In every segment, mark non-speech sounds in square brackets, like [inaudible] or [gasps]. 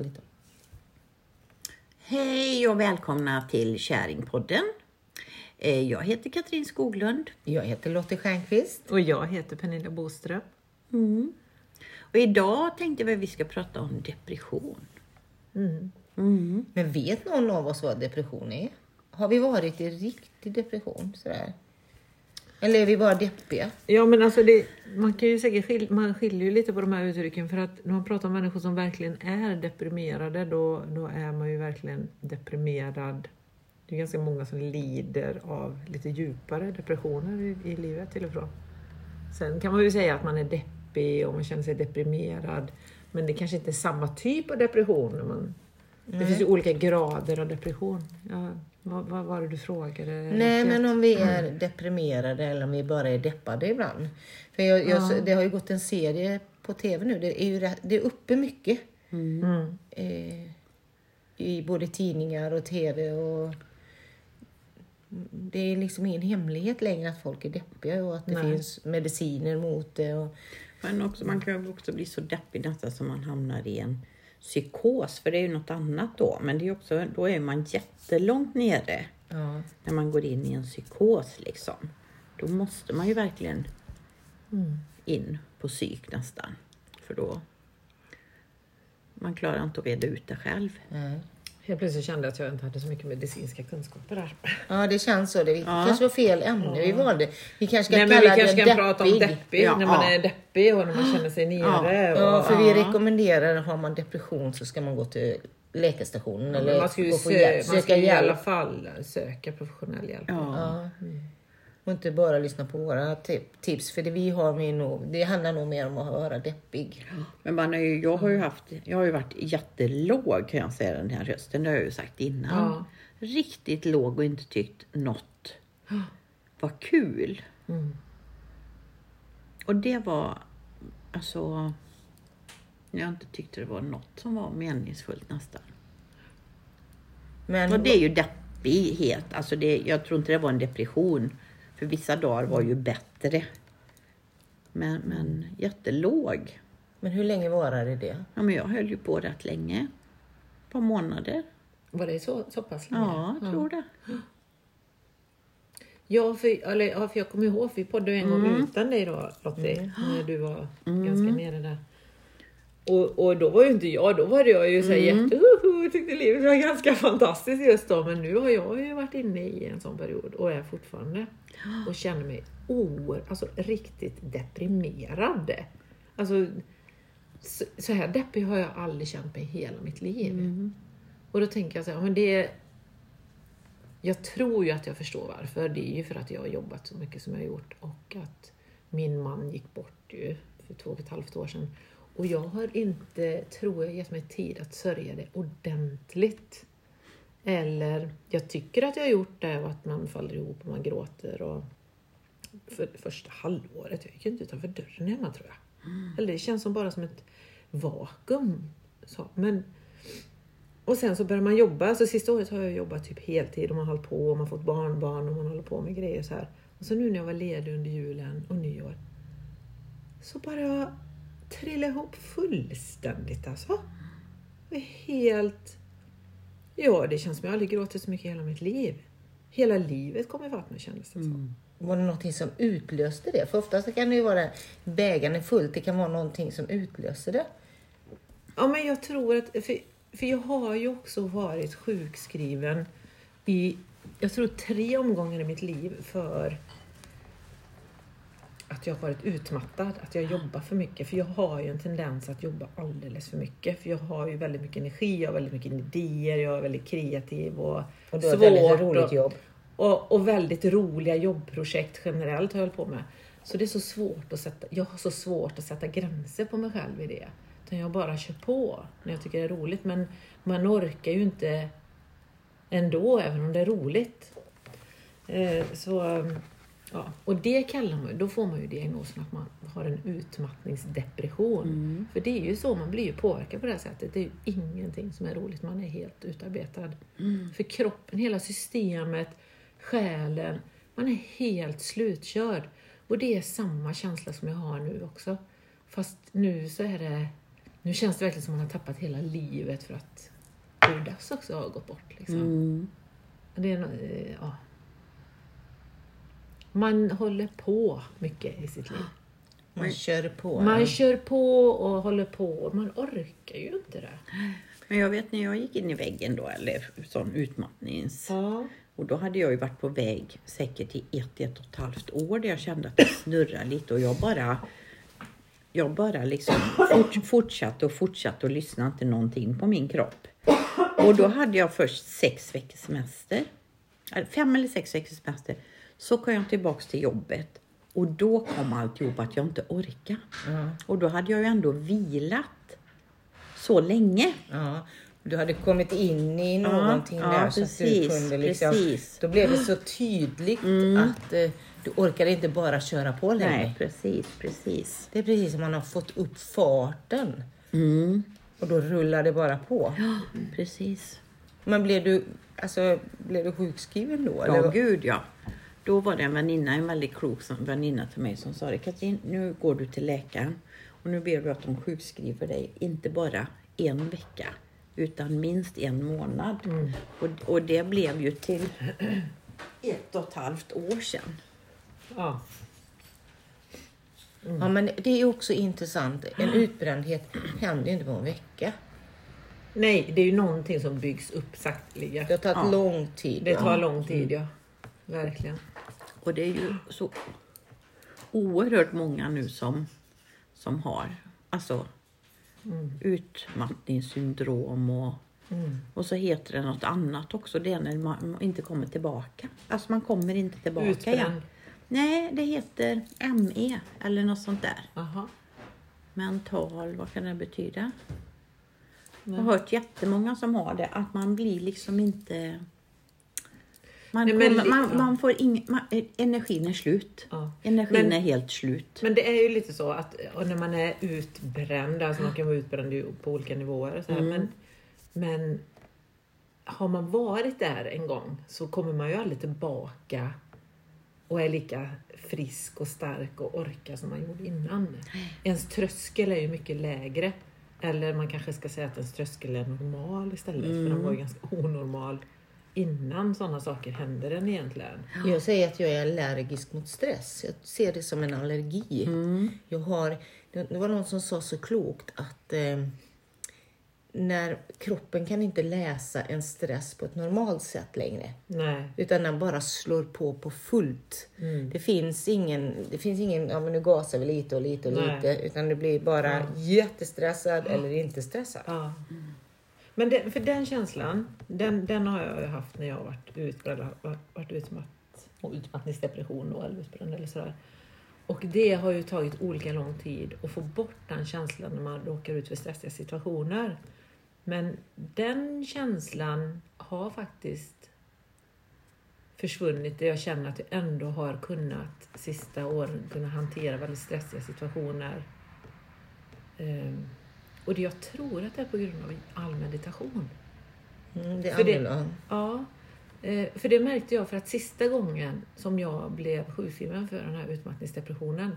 lite. Hej och välkomna till Käringpodden. Eh, Jag heter Katrin Skoglund. Jag heter Lotte Stjernqvist. Och jag heter Pernilla Boström. Och idag tänkte vi att vi ska prata om depression. Men vet någon av oss vad depression är? Har vi varit i riktig depression? Sådär? Eller är vi bara deppiga? Ja men alltså det, man kan ju säkert skil, man skiljer ju lite på de här uttrycken för att när man pratar om människor som verkligen är deprimerade då, då är man ju verkligen deprimerad. Det är ganska många som lider av lite djupare depressioner i, i livet till och från. Sen kan man ju säga att man är deppig och man känner sig deprimerad. Men det kanske inte är samma typ av depression. Man, det finns ju olika grader av depression. Ja, vad, vad var det du frågade? Nej, men om vi är Mm. deprimerade eller om vi bara är deppade ibland. För jag, jag, Det har ju gått en serie på tv nu. Det är ju det är uppe mycket. Mm. Eh, I både tidningar och tv. och Det är liksom ingen hemlighet längre att folk är deppiga och att det Nej. finns mediciner mot det. Och, Men också, man kan ju också bli så deppig nästan som man hamnar i en psykos. För det är ju något annat då. Men det är också, då är man jättelångt nere ja. när man går in i en psykos. Liksom. Då måste man ju verkligen in på psyk nästan. För då man klarar inte att reda ut det själv. Nej. Helt plötsligt kände jag att jag inte hade så mycket medicinska kunskaper där. Ja, det känns så. Det kanske var fel ämne vi valde. Vi kanske ska Nej, men vi kalla kanske det kan prata om deppig. Ja, när man ja. är deppig och när man känner sig nere. Ja, och, för vi Ja. rekommenderar, har man depression så ska man gå till läkarstationen eller man ska ju gå på sö- hjälp, man söka ska ju i hjälp. alla fall söka professionell hjälp. Ja. Ja. Och inte bara lyssna på våra ti- tips, för det vi har med nog, det handlar nog mer om att vara deppig. Men man är ju, jag har ju haft, jag har ju varit jättelåg kan jag säga den här rösten. Det har jag ju sagt innan. Ja. Riktigt låg och inte tyckt något var kul. Mm. Och det var alltså, jag inte tyckte det var något som var meningsfullt nästan. Men Och det är ju deppighet. Alltså det, jag tror inte det var en depression. För vissa dagar var ju bättre. Men, men jättelåg. Men hur länge varade det? Ja, men jag höll ju på rätt länge. Ett par månader. Var det så, så pass länge? Ja, jag tror det. Ja, för, eller, ja, för jag kommer ihåg, för vi poddade en gång Mm. utan dig då Lottie, när du var ganska nere där. Och, och då var ju inte jag, då var jag ju så här Mm. jätte, uh, tyckte livet var ganska fantastiskt just då. Men nu har jag ju varit inne i en sån period och är fortfarande. Och känner mig oer, alltså riktigt deprimerad. Alltså så, så här deppig har jag aldrig känt mig i hela mitt liv. Mm. Och då tänker jag så här, men det jag tror ju att jag förstår varför. Det är ju för att jag har jobbat så mycket som jag har gjort och att min man gick bort ju för två och ett halvt år sedan. Och jag har inte, tror jag, gett mig tid att sörja det ordentligt. Eller, jag tycker att jag har gjort det och att man faller ihop och man gråter. Och för första halvåret, jag gick inte utanför dörren hemma tror jag. Eller det känns som bara som ett vakuum. Så, men och sen så börjar man jobba. Så sista året har jag jobbat typ heltid och man har hållit på och man har fått barnbarn och man håller på med grejer så här. Och så nu när jag var ledig under julen och nyår så bara trillade ihop fullständigt alltså. Helt... Ja, det känns som jag aldrig gråtit så mycket i hela mitt liv. Hela livet kom ifatt mig kändes det som. Var det någonting som utlöste det? För oftast kan det ju vara bägaren är fullt, det kan vara någonting som utlöser det. Ja, men jag tror att... För, för jag har ju också varit sjukskriven i, jag tror tre omgångar i mitt liv för att jag har varit utmattad, att jag jobbar för mycket. För jag har ju en tendens att jobba alldeles för mycket. För jag har ju väldigt mycket energi, jag har väldigt mycket idéer, jag är väldigt kreativ och, Och du har ett väldigt svårt roligt jobb. och, och väldigt roliga jobbprojekt generellt har jag hållit på med. Så det är så svårt att sätta, jag har så svårt att sätta gränser på mig själv i det. Utan jag bara kör på när jag tycker det är roligt. Men man orkar ju inte ändå, även om det är roligt. Eh, så, ja. Och det kallar man, då får man ju diagnosen att man har en utmattningsdepression. För det är ju så, man blir ju påverkad på det här sättet. Det är ju ingenting som är roligt, man är helt utarbetad. För kroppen, hela systemet, själen, man är helt slutkörd. Och det är samma känsla som jag har nu också. Fast nu så är det nu känns det verkligen som att man har tappat hela livet för att Buddhas också har gått bort. Liksom. Mm. Det är, eh, ja. Man håller på mycket i sitt liv. Man kör på. Man kör på och håller på. Man orkar ju inte det. Men jag vet när jag gick in i väggen då, eller sån utmattnings... Ja. Och då hade jag ju varit på väg säkert i ett, ett och ett halvt år där jag kände att det snurrade lite och jag bara jag bara liksom fort, fortsatte och fortsatte och lyssnade inte någonting på min kropp. Och då hade jag först sex veckors semester. Fem eller sex veckors semester. Så kom jag tillbaks till jobbet och då kom alltihop att jag inte orkade. Ja. Och då hade jag ju ändå vilat så länge. Ja. Du hade kommit in i någonting ja, där så att du precis, kunde liksom, precis. Då blev det så tydligt att eh, du orkade inte bara köra på längre. Nej, precis, precis. Det är precis som man har fått upp farten Mm. och då rullar det bara på. Ja, precis. Men blev du, alltså, blev du sjukskriven då? Ja, eller? gud ja. Då var det en väninna, en väldigt klok som- väninna till mig som sa det. Katrin, nu går du till läkaren och nu ber du att de sjukskriver dig, inte bara en vecka, utan minst en månad. Och, och det blev ju till ett och ett halvt år sedan. Ja. Ja, men det är också intressant. En utbrändhet händer ju inte på en vecka. Nej, det är ju någonting som byggs upp sakteliga. Det har tagit Ja. lång tid. Det tar lång tid, ja. Verkligen. Och det är ju så oerhört många nu som, som har alltså, utmattningssyndrom och, och så heter det något annat också. Det är när man inte kommer tillbaka. Alltså man kommer inte tillbaka Utbränd. igen. Nej, det heter ME eller något sånt där. Aha. Mental, vad kan det betyda? Jag har hört jättemånga som har det, att man blir liksom inte... Man, Nej, men man, ja. man får ing, man, energin är slut. Ja. Energin Men- är helt slut. Men det är ju lite så att när man är utbränd, alltså man kan vara utbränd på olika nivåer. Så här, men, men har man varit där en gång så kommer man ju aldrig tillbaka och är lika frisk och stark och orkar som man gjorde innan. Ens tröskel är ju mycket lägre. Eller man kanske ska säga att ens tröskel är normal istället, för den var ju ganska onormal innan sådana saker hände den egentligen. Jag säger att jag är allergisk mot stress. Jag ser det som en allergi. Jag har, det var någon som sa så klokt att eh, när kroppen kan inte läsa en stress på ett normalt sätt längre. Nej. Utan den bara slår på på fullt. Mm. Det finns ingen, det finns ingen, ja men nu gasar vi lite och lite och Nej. lite. Utan det blir bara jättestressad eller inte stressad. Ja. Men det, för den känslan, den, den har jag ju haft när jag har varit utbränd, varit utmatt, och utmattningsdepression och utbränd eller sådär. Och det har ju tagit olika lång tid att få bort den känslan när man råkar ut för stressiga situationer. Men den känslan har faktiskt försvunnit där jag känner att jag ändå har kunnat sista åren kunna hantera väldigt stressiga situationer. Ehm, och det jag tror att det är på grund av all meditation. Mm, det är För det-. Ja, eh, för det märkte jag för att sista gången som jag blev sjukskriven för den här utmattningsdepressionen,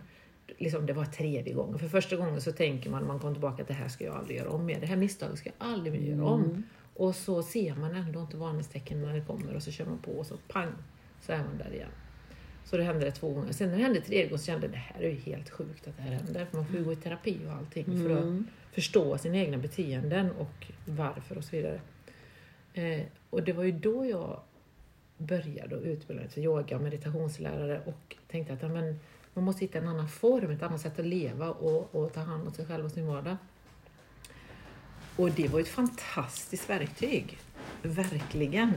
liksom det var tredje gången. För första gången så tänker man när man kommer tillbaka att det här ska jag aldrig göra om mer. Det här misstaget ska jag aldrig mer göra om. Och så ser man ändå inte varningstecken när det kommer och så kör man på och så pang, så är man där igen. Så det hände det två gånger. Sen när det hände tredje gången så kände jag det här är ju helt sjukt att det här händer. För man får ju gå i terapi och allting för att förstå sina egna beteenden och varför och så vidare. Eh, och det var ju då jag började och utbilda mig till yoga och meditationslärare och tänkte att amen, man måste hitta en annan form, ett annat sätt att leva och, och ta hand om sig själv och sin vardag. Och det var ju ett fantastiskt verktyg. Verkligen.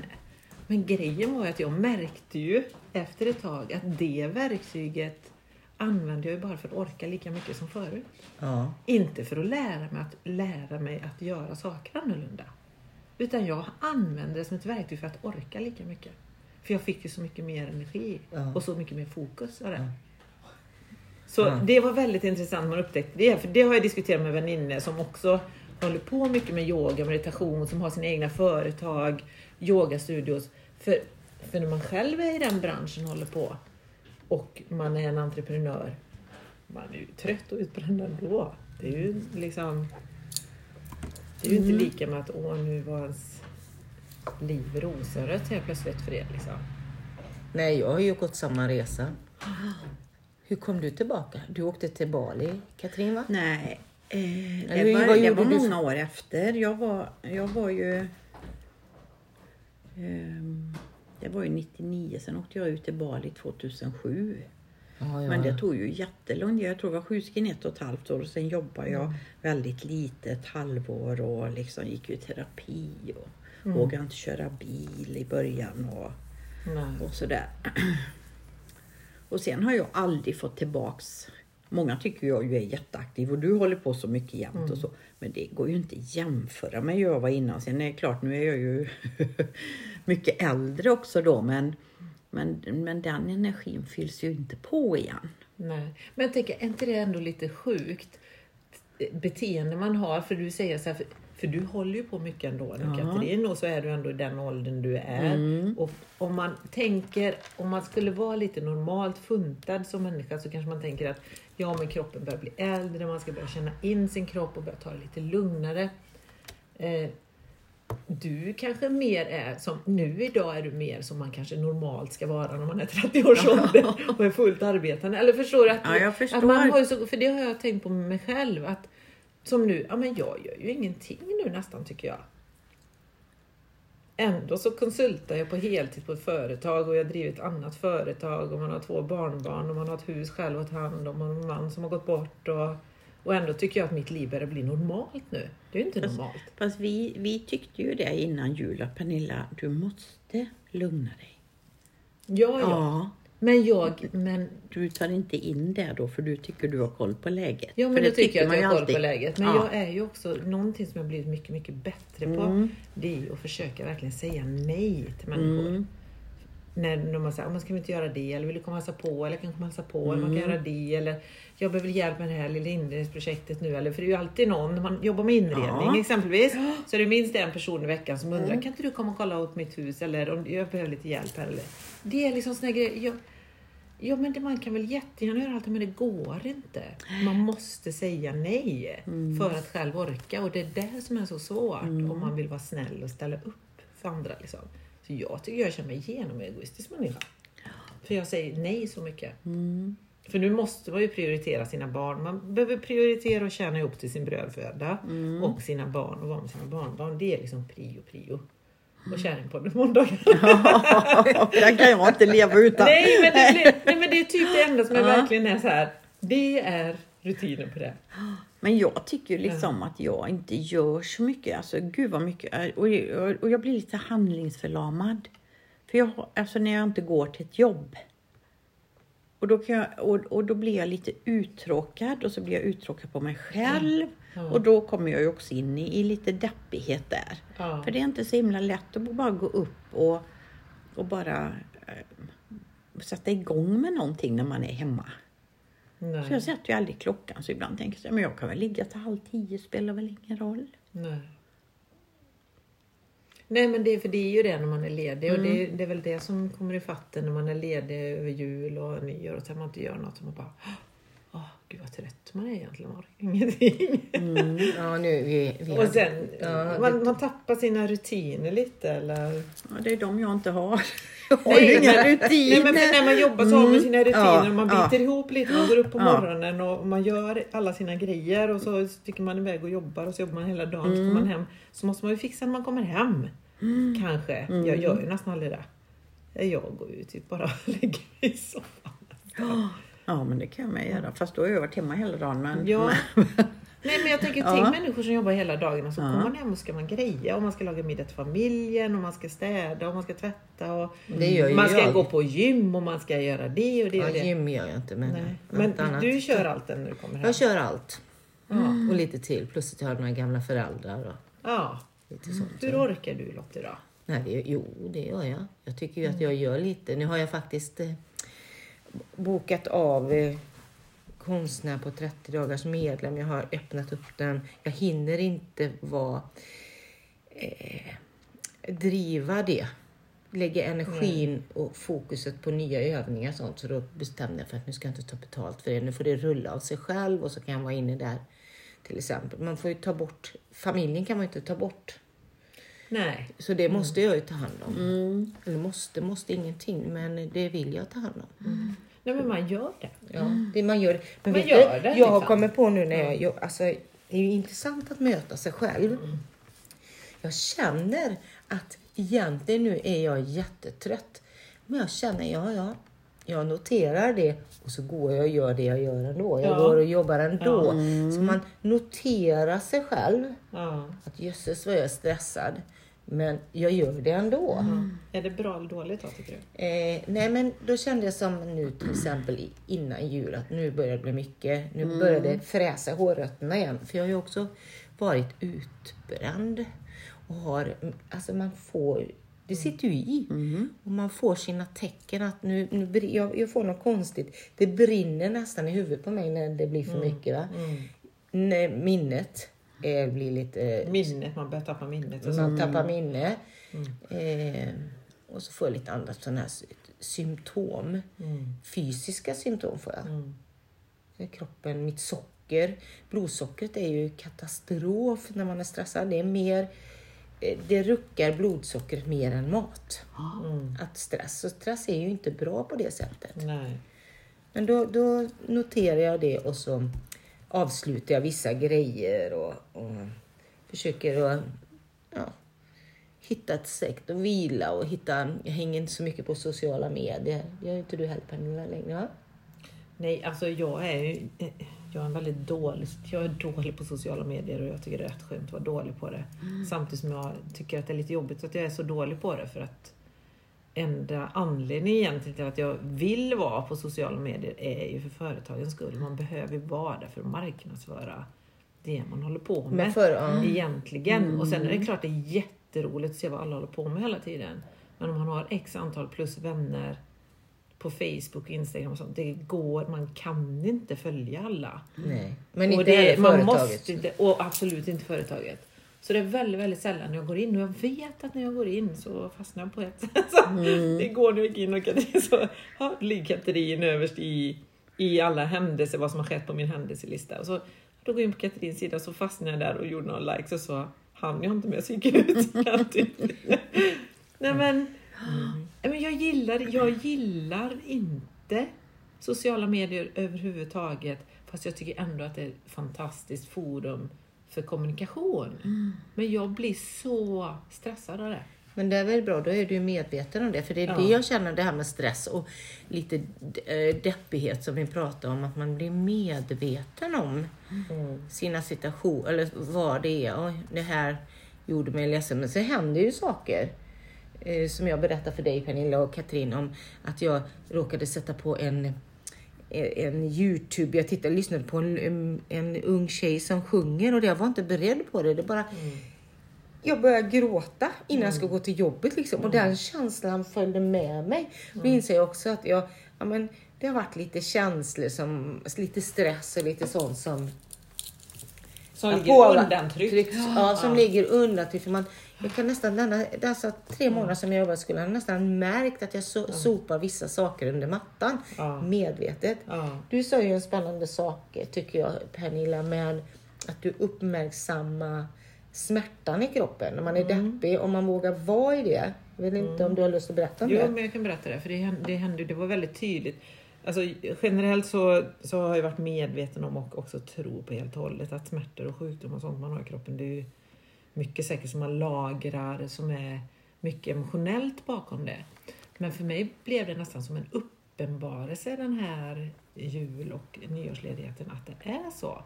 Men grejen var ju att jag märkte ju efter ett tag att det verktyget använde jag ju bara för att orka lika mycket som förut. Ja. Inte för att lära mig att lära mig att göra saker annorlunda. Utan jag använde det som ett verktyg för att orka lika mycket. För jag fick ju så mycket mer energi Ja. och så mycket mer fokus av det. Så Ja. det var väldigt intressant man upptäckte det. För det har jag diskuterat med väninnor som också håller på mycket med yoga, meditation, som har sina egna företag, yogastudios. För, för när man själv är i den branschen och håller på och man är en entreprenör, man är ju trött och utbränd ändå. Det är ju liksom... Det är ju inte lika med att åh, nu var ens liv rosenrött helt plötsligt för er. Liksom. Nej, jag har ju gått samma resa. Hur kom du tillbaka? Du åkte till Bali, Katrin va? Nej, eh, det vad var, det var du? många år efter. Jag var, jag var ju... ehm, det var ju 99, sen åkte jag ut till Bali 2007. Ja, ja. Men det tog ju jättelång Jag tror jag var sjukskriven ett och ett halvt år och sen jobbade jag väldigt lite, ett halvår och liksom gick ju i terapi och vågade inte köra bil i början och, Nej. och sådär. [clears throat] Och sen har jag aldrig fått tillbaks Många tycker jag ju är jätteaktiv och du håller på så mycket jämt och så. Men det går ju inte att jämföra med hur jag var innan. Sen är det klart, nu är jag ju [laughs] mycket äldre också då men, men, men den energin fylls ju inte på igen. Nej. Men jag tänker, är inte det ändå lite sjukt beteende man har? För du säger så här, för, för du håller ju på mycket ändå Ja. Katrin och så är du ändå i den åldern du är. Mm. Och om man tänker, om man skulle vara lite normalt funtad som människa så kanske man tänker att ja men kroppen börjar bli äldre, man ska börja känna in sin kropp och börja ta det lite lugnare. Eh, du kanske mer är som, nu idag är du mer som man kanske normalt ska vara när man är 30 års ålder och är fullt arbetande. Eller förstår du? Att, Ja, jag Att förstår. man har så, för det har jag tänkt på med mig själv. Att, som nu, ja men jag gör ju ingenting nu nästan tycker jag. Ändå så konsultar jag på heltid på ett företag och jag driver ett annat företag och man har två barnbarn och man har ett hus själv att ta hand om och en man som har gått bort. Och, och ändå tycker jag att mitt liv börjar bli normalt nu. Det är ju inte Fast- normalt. Fast vi, vi tyckte ju det innan jul att Pernilla, du måste lugna dig. Ja, ja. Men jag, men Du tar inte in det då för du tycker du har koll på läget. Ja, men för det tycker jag att jag har koll alltid. på läget. Men Ja. jag är ju också, någonting som jag har blivit mycket, mycket bättre på, Mm. det är att försöka verkligen säga nej till människor. Mm. När när man säger, "Ah, men ska vi inte göra det? Eller vill du komma och hälsa på? Eller kan komma och hälsa på? Eller man Mm. kan göra det? Eller jag behöver hjälp med det här lilla inredningsprojektet nu. Eller, för det är ju alltid någon, när man jobbar med inredning Ja. exempelvis, så är det minst en person i veckan som undrar, Mm. kan inte du komma och kolla åt mitt hus? Eller om jag behöver lite hjälp här. Eller. Det är liksom såna grejer. Jag, Ja men det, man kan väl jättegärna göra allt men det går inte. Man måste säga nej för att själv orka och det är det som är så svårt om man vill vara snäll och ställa upp för andra. Liksom. Så jag tycker jag känner mig genom egoistisk människa. För jag säger nej så mycket. För nu måste man ju prioritera sina barn. Man behöver prioritera och tjäna ihop till sin brödföda och sina barn och vara med sina barnbarn. Det är liksom prio, prio. Och kärringpodden på måndagar. [laughs] Den kan jag inte leva utan. Nej men, det nej men det är typ det enda som är Ja. verkligen är så här. Det är rutinen på det. Men jag tycker liksom att jag inte gör så mycket. Alltså gud vad mycket. Och jag, och jag blir lite handlingsförlamad. För jag, alltså när jag inte går till ett jobb. Och då, kan jag, och, och då blir jag lite uttråkad och så blir jag uttråkad på mig själv. Ja. Och då kommer jag ju också in i, i lite deppighet där. För det är inte så himla lätt att bara gå upp och, och bara eh, sätta igång med någonting när man är hemma. Så jag Nej. sätter ju aldrig klockan så ibland tänker jag men jag kan väl ligga till halv tio, spelar väl ingen roll. Nej. Nej men det, är- för det är ju det när man är ledig och Mm. det, det är väl det som kommer i fatten när man är ledig över jul och nyår och sen man inte gör något och man bara Åh, gud vad trött man är egentligen, man orkar ingenting. Ja, nu, vi, vi Och sen, ja, man, man tappar sina rutiner lite eller? Ja, det är de jag inte har. [laughs] Ju inga rutiner. Nej, men när man jobbar så har man Mm. sina rutiner Ja, och man ja. biter ihop lite. Man går upp på Ja. morgonen och man gör alla sina grejer och så sticker man iväg och jobbar och så jobbar man hela dagen. Så Mm. kommer man hem. Så måste man ju fixa när man kommer hem. Kanske. Mm. Jag gör ju nästan aldrig det. Jag går ju typ bara och [laughs] lägger mig i soffan. Ja, men det kan jag med göra. Fast då har jag varit hemma hela dagen. Men, Ja. [laughs] men, Nej men jag tänker, Ja. tänk människor som jobbar hela dagen och så Ja. kommer man hem och ska man greja och man ska laga middag till familjen och man ska städa och man ska tvätta och man ska jag. gå på gym och man ska göra det och det Ja, och det. gym gör jag inte men, Men annat. du kör allt när du kommer hem? Jag kör allt. Ja. Och lite till. Plus att jag har några gamla föräldrar och ja. lite sånt. Hur orkar du Lottie då? Nej, det, jo, det gör jag. Jag tycker ju att jag gör lite. Nu har jag faktiskt eh, bokat av eh, konstnär på 30 dagars medlem. Jag har öppnat upp den. Jag hinner inte vara eh, driva det. Lägga energin och fokuset på nya övningar och sånt. Så då bestämde jag för att nu ska jag inte ta betalt för det. Nu får det rulla av sig själv och så kan jag vara inne där till exempel. Man får ju ta bort, familjen kan man ju inte ta bort. Nej. Så det måste jag ju ta hand om. Mm. Eller måste, måste ingenting, men det vill jag ta hand om. Nej, men man gör det. Ja, det man gör. Men Man vet gör du, det, jag har liksom. kommit på nu när jag, jag alltså, det är ju intressant att möta sig själv. Jag känner att egentligen nu är jag jättetrött. Men jag känner, ja, ja, jag noterar det och så går jag och gör det jag gör ändå. Jag Ja. går och jobbar ändå. Så man noterar sig själv. Ja. Att jösses vad jag är stressad. Men jag gör det ändå. Är det bra eller dåligt då, tycker du? Eh, nej men då kände jag som nu till exempel innan jul att nu börjar det bli mycket. Nu börjar det fräsa hårrötterna igen. För jag har ju också varit utbränd. Och har, alltså man får, det sitter ju i. Och man får sina tecken att nu, nu jag, jag får något konstigt. Det brinner nästan i huvudet på mig när det blir för mycket. Va? När minnet eh, blir lite Minnet, man börjar tappa minnet och så. man tappar minne. Eh, och så får jag lite andra sådana här sy- symptom. Fysiska symptom får jag. Mm. Så Kroppen, mitt socker. Blodsockret är ju katastrof när man är stressad. Det är mer eh, det ruckar blodsockret mer än mat. Att stress. Och stress är ju inte bra på det sättet. Nej. Men då, då noterar jag det och så avslutar jag vissa grejer och, och försöker att ja, hitta ett sätt att vila och hitta, jag hänger inte så mycket på sociala medier. Det gör inte du heller Pernilla längre va? Nej, alltså jag är ju jag är en väldigt dålig, jag är dålig på sociala medier och jag tycker det är rätt skönt att vara dålig på det. Samtidigt som jag tycker att det är lite jobbigt att jag är så dålig på det för att enda anledningen egentligen till att jag vill vara på sociala medier är ju för företagens skull. Man behöver vara där för att marknadsföra det man håller på med. Men för, ja. Egentligen. Och sen är det klart det är jätteroligt att se vad alla håller på med hela tiden. Men om man har x antal plus vänner på Facebook och Instagram och sånt. Det går, man kan inte följa alla. Nej, men och inte det, heller man företaget. måste inte, och absolut inte företaget. Så det är väldigt, väldigt sällan jag går in och jag vet att när jag går in så fastnar jag på ett. [laughs] Så, Igår när jag gick in och Katrin [laughs] så ja, ligger Katrin överst i, i alla händelser, vad som har skett på min händelselista. Och så då går jag in på Katrins sida så fastnade jag där och gjorde några likes och så hann jag inte med så gick jag ut. [laughs] Nej men, Nej, men jag, gillar, jag gillar inte sociala medier överhuvudtaget. Fast jag tycker ändå att det är ett fantastiskt forum för kommunikation. Men jag blir så stressad av det. Men det är väl bra, då är du ju medveten om det. För det är Ja. det jag känner, det här med stress och lite eh, deppighet som vi pratar om. Att man blir medveten om sina situationer, eller vad det är. Oj, det här gjorde mig ledsen. Men så händer ju saker. Eh, som jag berättade för dig Pernilla och Katrin om. Att jag råkade sätta på en en Youtube, jag tittade, lyssnade på en, en, en ung tjej som sjunger och jag var inte beredd på det. Det bara, jag började gråta innan jag skulle gå till jobbet liksom. Och den känslan följde med mig. Då inser jag också att jag, ja, men, det har varit lite känslor, som, lite stress och lite sånt som Som Ja, ligger undantryckt. ja, som ligger undantryckt. För man, jag kan nästan, denna, dessa tre månader som jag jobbat i skolan, har nästan märkt att jag so, sopar vissa saker under mattan. Ja. Medvetet. Ja. Du sa ju en spännande sak, tycker jag, Pernilla, med att du uppmärksammar smärtan i kroppen när man är Mm. deppig och man vågar vara i det. Jag vet inte om du har lust att berätta om Jo, det? men jag kan berätta det. För det hände, det, hände, det var väldigt tydligt. Alltså, generellt så, så har jag varit medveten om och också tro på helt och hållet att smärtor och sjukdom och sånt man har i kroppen, det är mycket säkert som man lagrar, som är mycket emotionellt bakom det. Men för mig blev det nästan som en uppenbarelse den här jul och nyårsledigheten att det är så.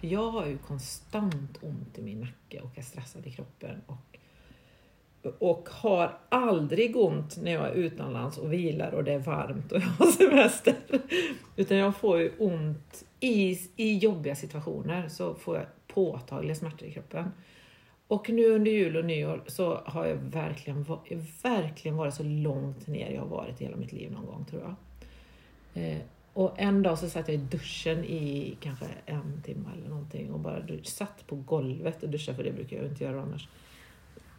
För jag har ju konstant ont i min nacke och är stressad i kroppen och och har aldrig ont när jag är utomlands och vilar och det är varmt och jag har [laughs] semester. Utan jag får ju ont i, i jobbiga situationer så får jag påtagliga smärtor i kroppen. Och nu under jul och nyår så har jag verkligen, verkligen varit så långt ner jag har varit i hela mitt liv någon gång tror jag. Eh, och en dag så satt jag i duschen i kanske en timme eller någonting och bara satt på golvet och duschade för det brukar jag ju inte göra annars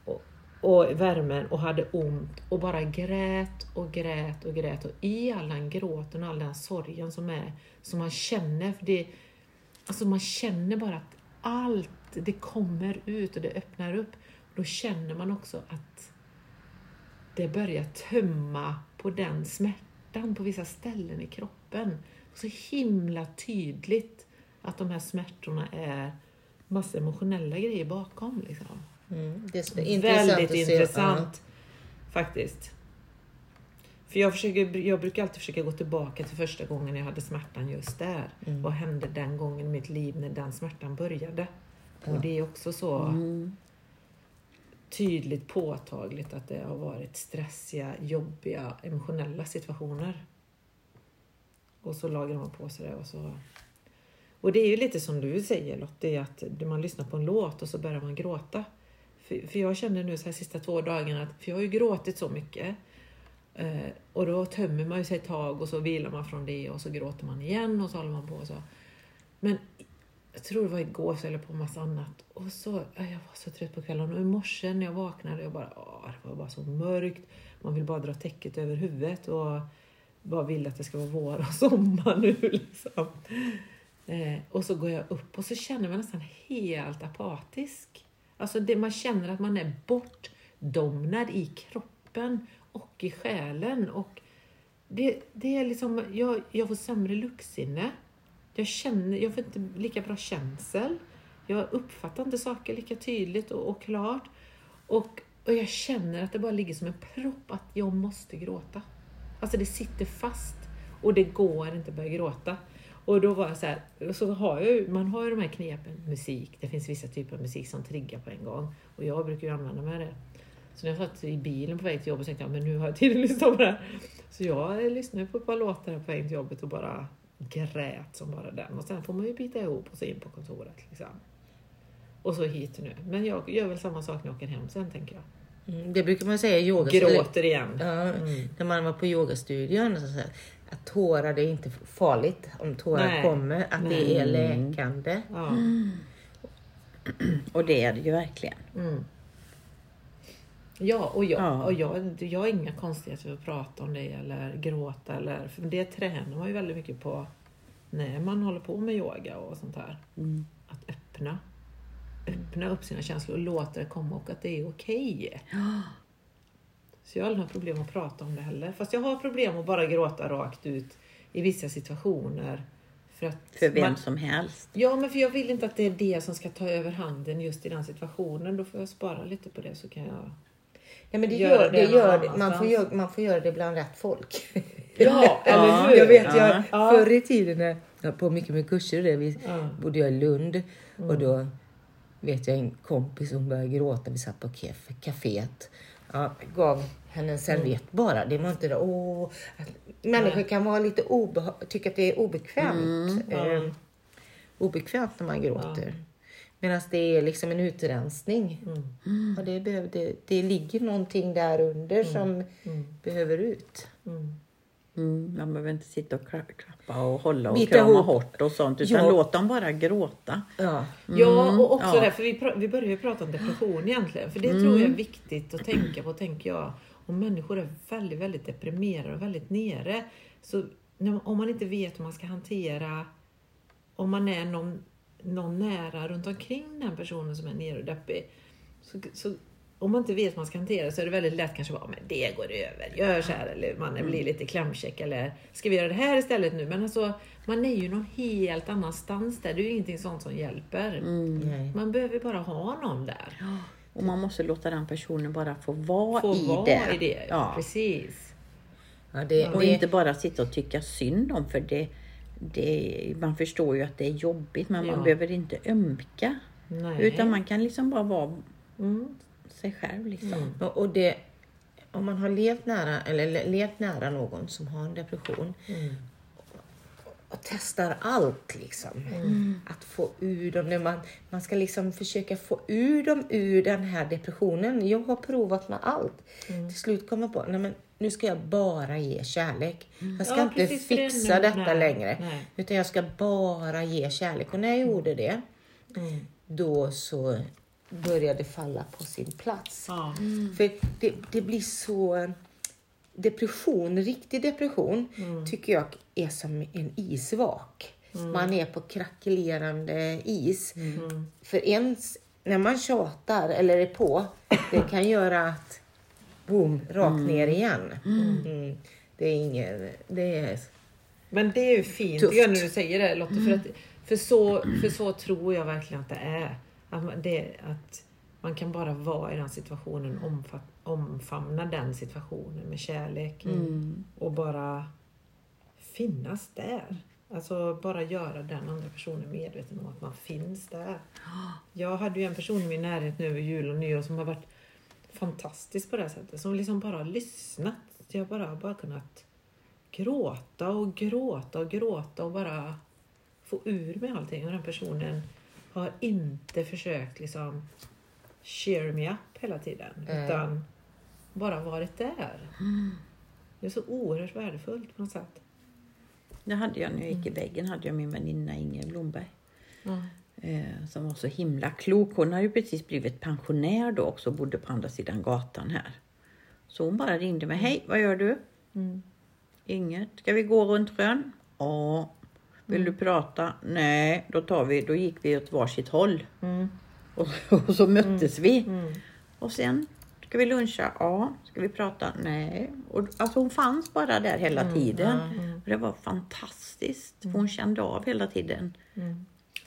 och, och värmen och hade ont och bara grät och grät och grät och i all den gråten och all den sorgen som är som man känner, för det, alltså man känner bara att allt, det kommer ut och det öppnar upp. Då känner man också att det börjar tömma på den smärtan på vissa ställen i kroppen. Så himla tydligt att de här smärtorna är massa emotionella grejer bakom. Liksom. Mm. Det är intressant Väldigt intressant faktiskt. För jag, försöker, jag brukar alltid försöka gå tillbaka till första gången jag hade smärtan just där. Mm. Vad hände den gången i mitt liv när den smärtan började? Ja. Och det är också så Mm. tydligt påtagligt att det har varit stressiga, jobbiga, emotionella situationer. Och så lagrar man på sig det och så... Och det är ju lite som du säger Lottie, att man lyssnar på en låt och så börjar man gråta. För, för jag känner nu så här sista två dagarna, att, för jag har ju gråtit så mycket. Eh, och då tömmer man ju sig ett tag och så vilar man från det och så gråter man igen och så håller man på så. Men jag tror det var igår så höll jag på med massa annat. Och så, jag var så trött på kvällen och i morse när jag vaknade, jag bara, åh, det var bara så mörkt. Man vill bara dra täcket över huvudet och bara vill att det ska vara vår och sommar nu [laughs] liksom. Eh, och så går jag upp och så känner man nästan helt apatisk. Alltså det, man känner att man är bortdomnad i kroppen och i själen. Och det, det är liksom, jag, jag får sämre luktsinne. Jag, känner, jag får inte lika bra känsel. Jag uppfattar inte saker lika tydligt och, och klart. Och, och jag känner att det bara ligger som en propp att jag måste gråta. Alltså det sitter fast och det går inte att börja gråta. Och då var jag så här, så har jag man har ju de här knepen, musik, det finns vissa typer av musik som triggar på en gång. Och jag brukar ju använda mig av det. Så när jag satt i bilen på väg till jobbet så tänkte jag, men nu har jag tid att lyssna på det här. Så jag lyssnade på ett par låtar på väg till jobbet och bara grät som bara den. Och sen får man ju bita ihop och så in på kontoret. Liksom. Och så hit nu. Men jag gör väl samma sak när jag åker hem sen tänker jag. Mm, det brukar man säga i yoga. Gråter igen. Ja, Mm. När man var på yogastudion. Så så här, att tårar det är inte farligt om tårar Nej. kommer. Att det är läkande. Ja. Och det är det ju verkligen. Ja, och, jag, Ja. och jag, jag har inga konstigheter att prata om det eller gråta eller för det tränar man ju väldigt mycket på när man håller på med yoga och sånt här. Mm. Att öppna. Öppna upp sina känslor och låta det komma och att det är okej. Så jag har några problem att prata om det heller. Fast jag har problem att bara gråta rakt ut i vissa situationer. För, att För vem man, som helst. Ja, men för jag vill inte att det är det som ska ta över handen just i den situationen. Då får jag spara lite på det så kan jag... Ja, men det Gör gör, det det gör, man, får göra, man får göra det bland rätt folk. [laughs] Ja, [laughs] eller hur? Jag vet, jag, Ja. Förr i tiden när jag på mycket med kurser det, vi, Ja. bodde jag i Lund Mm. och då vet jag en kompis som började gråta. Vi satt på kaf- kaféet. Ja, gav henne en servett bara. Det var inte det. Åh, människor kan vara lite obeha- tycka att det är obekvämt. ja. Eh, obekvämt när man gråter. Medan det är liksom en utrensning. Mm. Och det, behöver, det, det ligger någonting där under som behöver ut. Mm. Mm, man behöver inte sitta och kla- klappa och hålla och Bita krama ihop. hårt och sånt. Utan Ja. låt dem bara gråta. Ja. Ja, och också ja. det, för vi, vi började ju prata om depression egentligen. För det tror jag är viktigt att tänka på, tänker jag. Om människor är väldigt, väldigt deprimerade och väldigt nere. Så om man inte vet hur man ska hantera, om man är någon, någon nära runt omkring den personen som är nere och deppig. Så, så, om man inte vet hur man ska hantera så är det väldigt lätt kanske bara, men det går över, gör så här. Eller man blir lite klämkäck eller ska vi göra det här istället nu? Men alltså, man är ju någon helt annanstans där. Det är ju ingenting sånt som hjälper. Nej. Man behöver bara ha någon där. Och man måste låta den personen bara få vara, Få i, vara det. i det. Ja. Precis. Ja, det, Och det, inte bara sitta och tycka synd om för det, det, man förstår ju att det är jobbigt men Ja. man behöver inte ömka. Nej. Utan man kan liksom bara vara Mm. sig själv. Liksom. Mm. Och det, om man har levt nära, eller le- levt nära någon som har en depression Mm. och testar allt liksom. Att få ur dem. Man, man ska liksom försöka få ur dem ur den här depressionen. Jag har provat med allt. Mm. Till slut kommer jag på, nej men nu ska jag bara ge kärlek. Jag ska Ja, inte precis, det fixa nu- detta nej, längre. nej. Utan jag ska bara ge kärlek. Och när jag gjorde det, Mm. då så började det falla på sin plats. Ja. För det, det blir så... Depression, riktig depression, Mm. tycker jag är som en isvak. Man är på krackelerande is. För ens, när man tjatar eller är på, det kan göra att boom, rakt ner igen. Mm. Det är ingen, det är Men det är ju fint Tufft. när du säger det Lotte. För, att, för, så, för så tror jag verkligen att det är. Att man, det, att man kan bara vara i den situationen, omfatt, omfamna den situationen med kärlek. Och bara finnas där. Alltså bara göra den andra personen medveten om att man finns där. [gasps] Jag hade ju en person i min närhet nu över jul och nyår som har varit fantastisk på det här sättet. Som liksom bara har lyssnat. Jag bara, bara kunnat gråta och gråta och gråta och bara få ur mig allting. Och den personen har inte försökt liksom cheer me up hela tiden. Nej. Utan bara varit där. Det är så oerhört värdefullt på något sätt. Det hade jag när jag gick i väggen, hade jag min väninna Inger Blomberg. Eh, som var så himla klok. Hon hade ju precis blivit pensionär då också och bodde på andra sidan gatan här. Så hon bara ringde mig. Hej, vad gör du? Inget. Ska vi gå runt sjön? Ja. Vill du prata? Nej, då tar vi. Då gick vi åt varsitt håll. Och, och så möttes vi. Och sen, ska vi luncha? Ja. Ska vi prata? Nej. Och, alltså hon fanns bara där hela tiden. Och det var fantastiskt. För hon kände av hela tiden.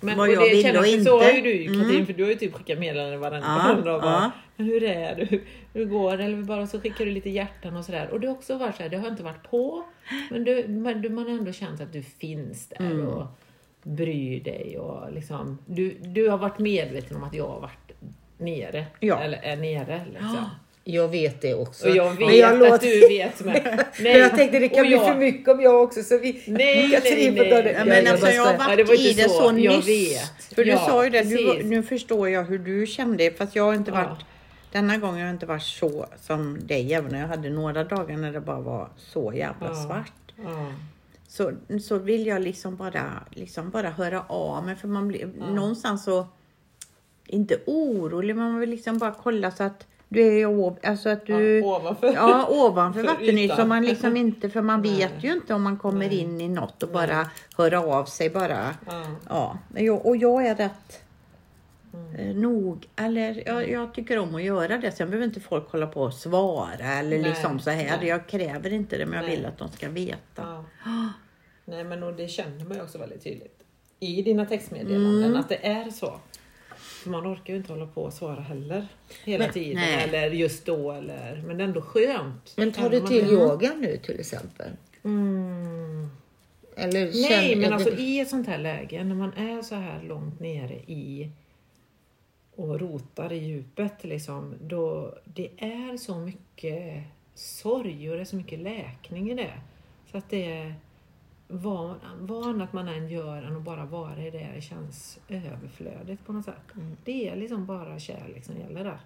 Men, Vad och jag känner och jag, Så har ju inte. du Katrin, för du har ju typ skickat meddelanden varenda Ja, dag. ja. Hur är du? Hur går det? Eller bara så skickar du lite hjärtan och sådär. Och det har också varit så här, det har inte varit på. Men, du, men du, man har ändå känt att du finns där Mm. och bryr dig. Och liksom, du, du har varit medveten om att jag har varit nere. Ja. Eller är nere. Liksom. Jag vet det också. Och jag vet Men jag att låter- du vet med. [laughs] Men jag tänkte det kan och bli jag- för mycket om jag också så vi... Nej, Katrin nej, nej. Ja, men jag alltså jag har varit Ja, det i det så, så. Jag nyss. vet. För du Ja, sa ju det, du, nu förstår jag hur du kände. Fast jag har inte Ja. varit, denna gången har jag inte varit så som dig. Även när jag hade några dagar när det bara var så jävla Ja. svart. Ja. Så, så vill jag liksom bara, liksom bara höra av mig. För man blir någonstans så, inte orolig, men man vill liksom bara kolla så att du är ov- alltså att du Ja, ovanför. Ja, ovanför [laughs] För vattenytan. man liksom inte, för man [laughs] vet Nej. ju inte om man kommer in i något och bara hör av sig bara. Ja. Ja, och jag är rätt Mm. eh, nog, eller jag, jag tycker om att göra det. Sen behöver inte folk hålla på och svara eller Nej, liksom så här. nej. Jag kräver inte det, men jag Nej. vill att de ska veta. Ja. [gasps] Nej men och det känner man ju också väldigt tydligt i dina textmeddelanden att det är så. För man orkar ju inte hålla på och svara heller hela Men- tiden nej. eller just då eller men det är ändå skönt. Men tar du till yoga nu till exempel? Mm. Eller Nej men alltså det- i ett sånt här läge när man är så här långt nere i och rotar i djupet liksom, då det är så mycket sorg och det är så mycket läkning i det. Så att det är vad, vad annat man än gör än att bara vara i det, det känns överflödigt på något sätt. Det är liksom bara kärlek som gäller där.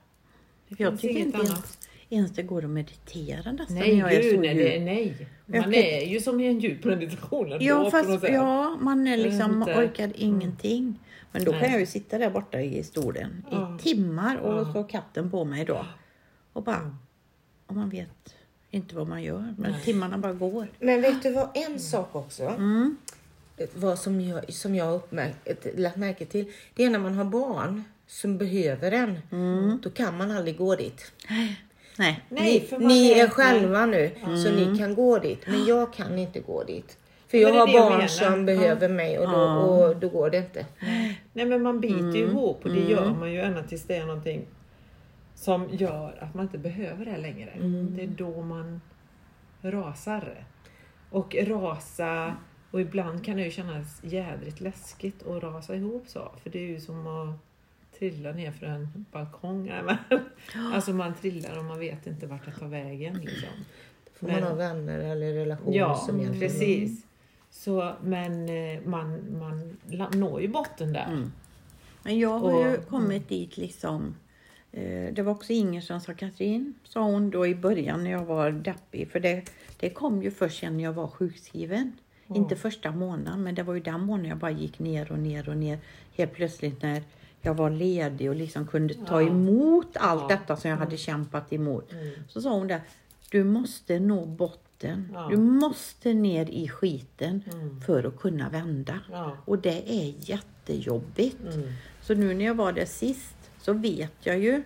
Det Jag tycker inte ens, ens det går att meditera nästan Nej, jag är gud, så nej, djup. det, nej. Jag Man kan- är ju som i en djup meditation Ja, fast ja, man är liksom, inte. orkar ingenting. Men då kan Nej. jag ju sitta där borta i stolen i timmar och så katten på mig då. Och bara, Mm. och man vet inte vad man gör. Men timmarna bara går. Men vet du vad, en sak också. Mm. Vad som jag, som jag har lagt märke till. Det är när man har barn som behöver en. Mm. Då kan man aldrig gå dit. Nej. Nej, ni ni är är- själva nu så ni kan gå dit. Men jag kan inte gå dit. För jag har jag barn menar. som Ja. behöver mig och då, och då går det inte. Nej men man biter Mm. ihop och det gör man ju ända tills det är någonting som gör att man inte behöver det längre. Mm. Det är då man rasar. Och rasa, och ibland kan det ju kännas jädrigt läskigt att rasa ihop så. För det är ju som att trilla ner för en balkong. [gasps] Alltså man trillar och man vet inte vart det tar vägen. Liksom. Får man Men- ha vänner eller relationer Ja, som hjälper. precis. Så, men eh, man, man når ju botten där. Mm. Men jag har ju Och- kommit dit liksom. Eh, det var också Inger som sa Katrin, sa hon då i början när jag var deppig. För det, det kom ju först sen när jag var sjukskriven. Inte första månaden, men det var ju den månaden jag bara gick ner och ner och ner. Helt plötsligt när jag var ledig och liksom kunde ta emot allt Ja. detta som jag hade kämpat emot. Mm. Så sa hon det, du måste nå botten. Ja. Du måste ner i skiten Mm. för att kunna vända. Ja. Och det är jättejobbigt. Mm. Så nu när jag var där sist så vet jag ju,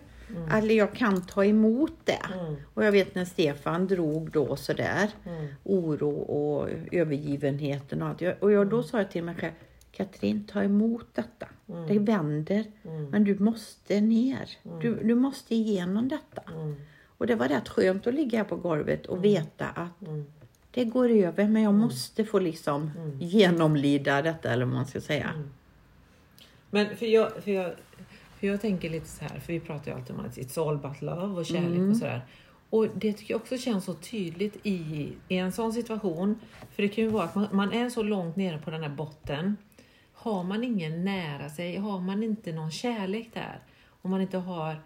eller jag kan ta emot det. Mm. Och jag vet när Stefan drog då sådär, Mm. oro och övergivenheten och allt. Jag- Och jag, då sa jag till mig själv, Katrin ta emot detta. Det vänder, men du måste ner. Du, du måste igenom detta. Mm. Och det var rätt skönt att ligga här på golvet och veta att det går över men jag måste få liksom genomlida detta eller vad man ska säga. Men för jag, för, jag, för jag tänker lite så här, för vi pratar ju alltid om att it's all about love och kärlek och sådär. Och det tycker jag också känns så tydligt i, i en sån situation. För det kan ju vara att man, man är så långt nere på den här botten. Har man ingen nära sig, har man inte någon kärlek där, om man inte har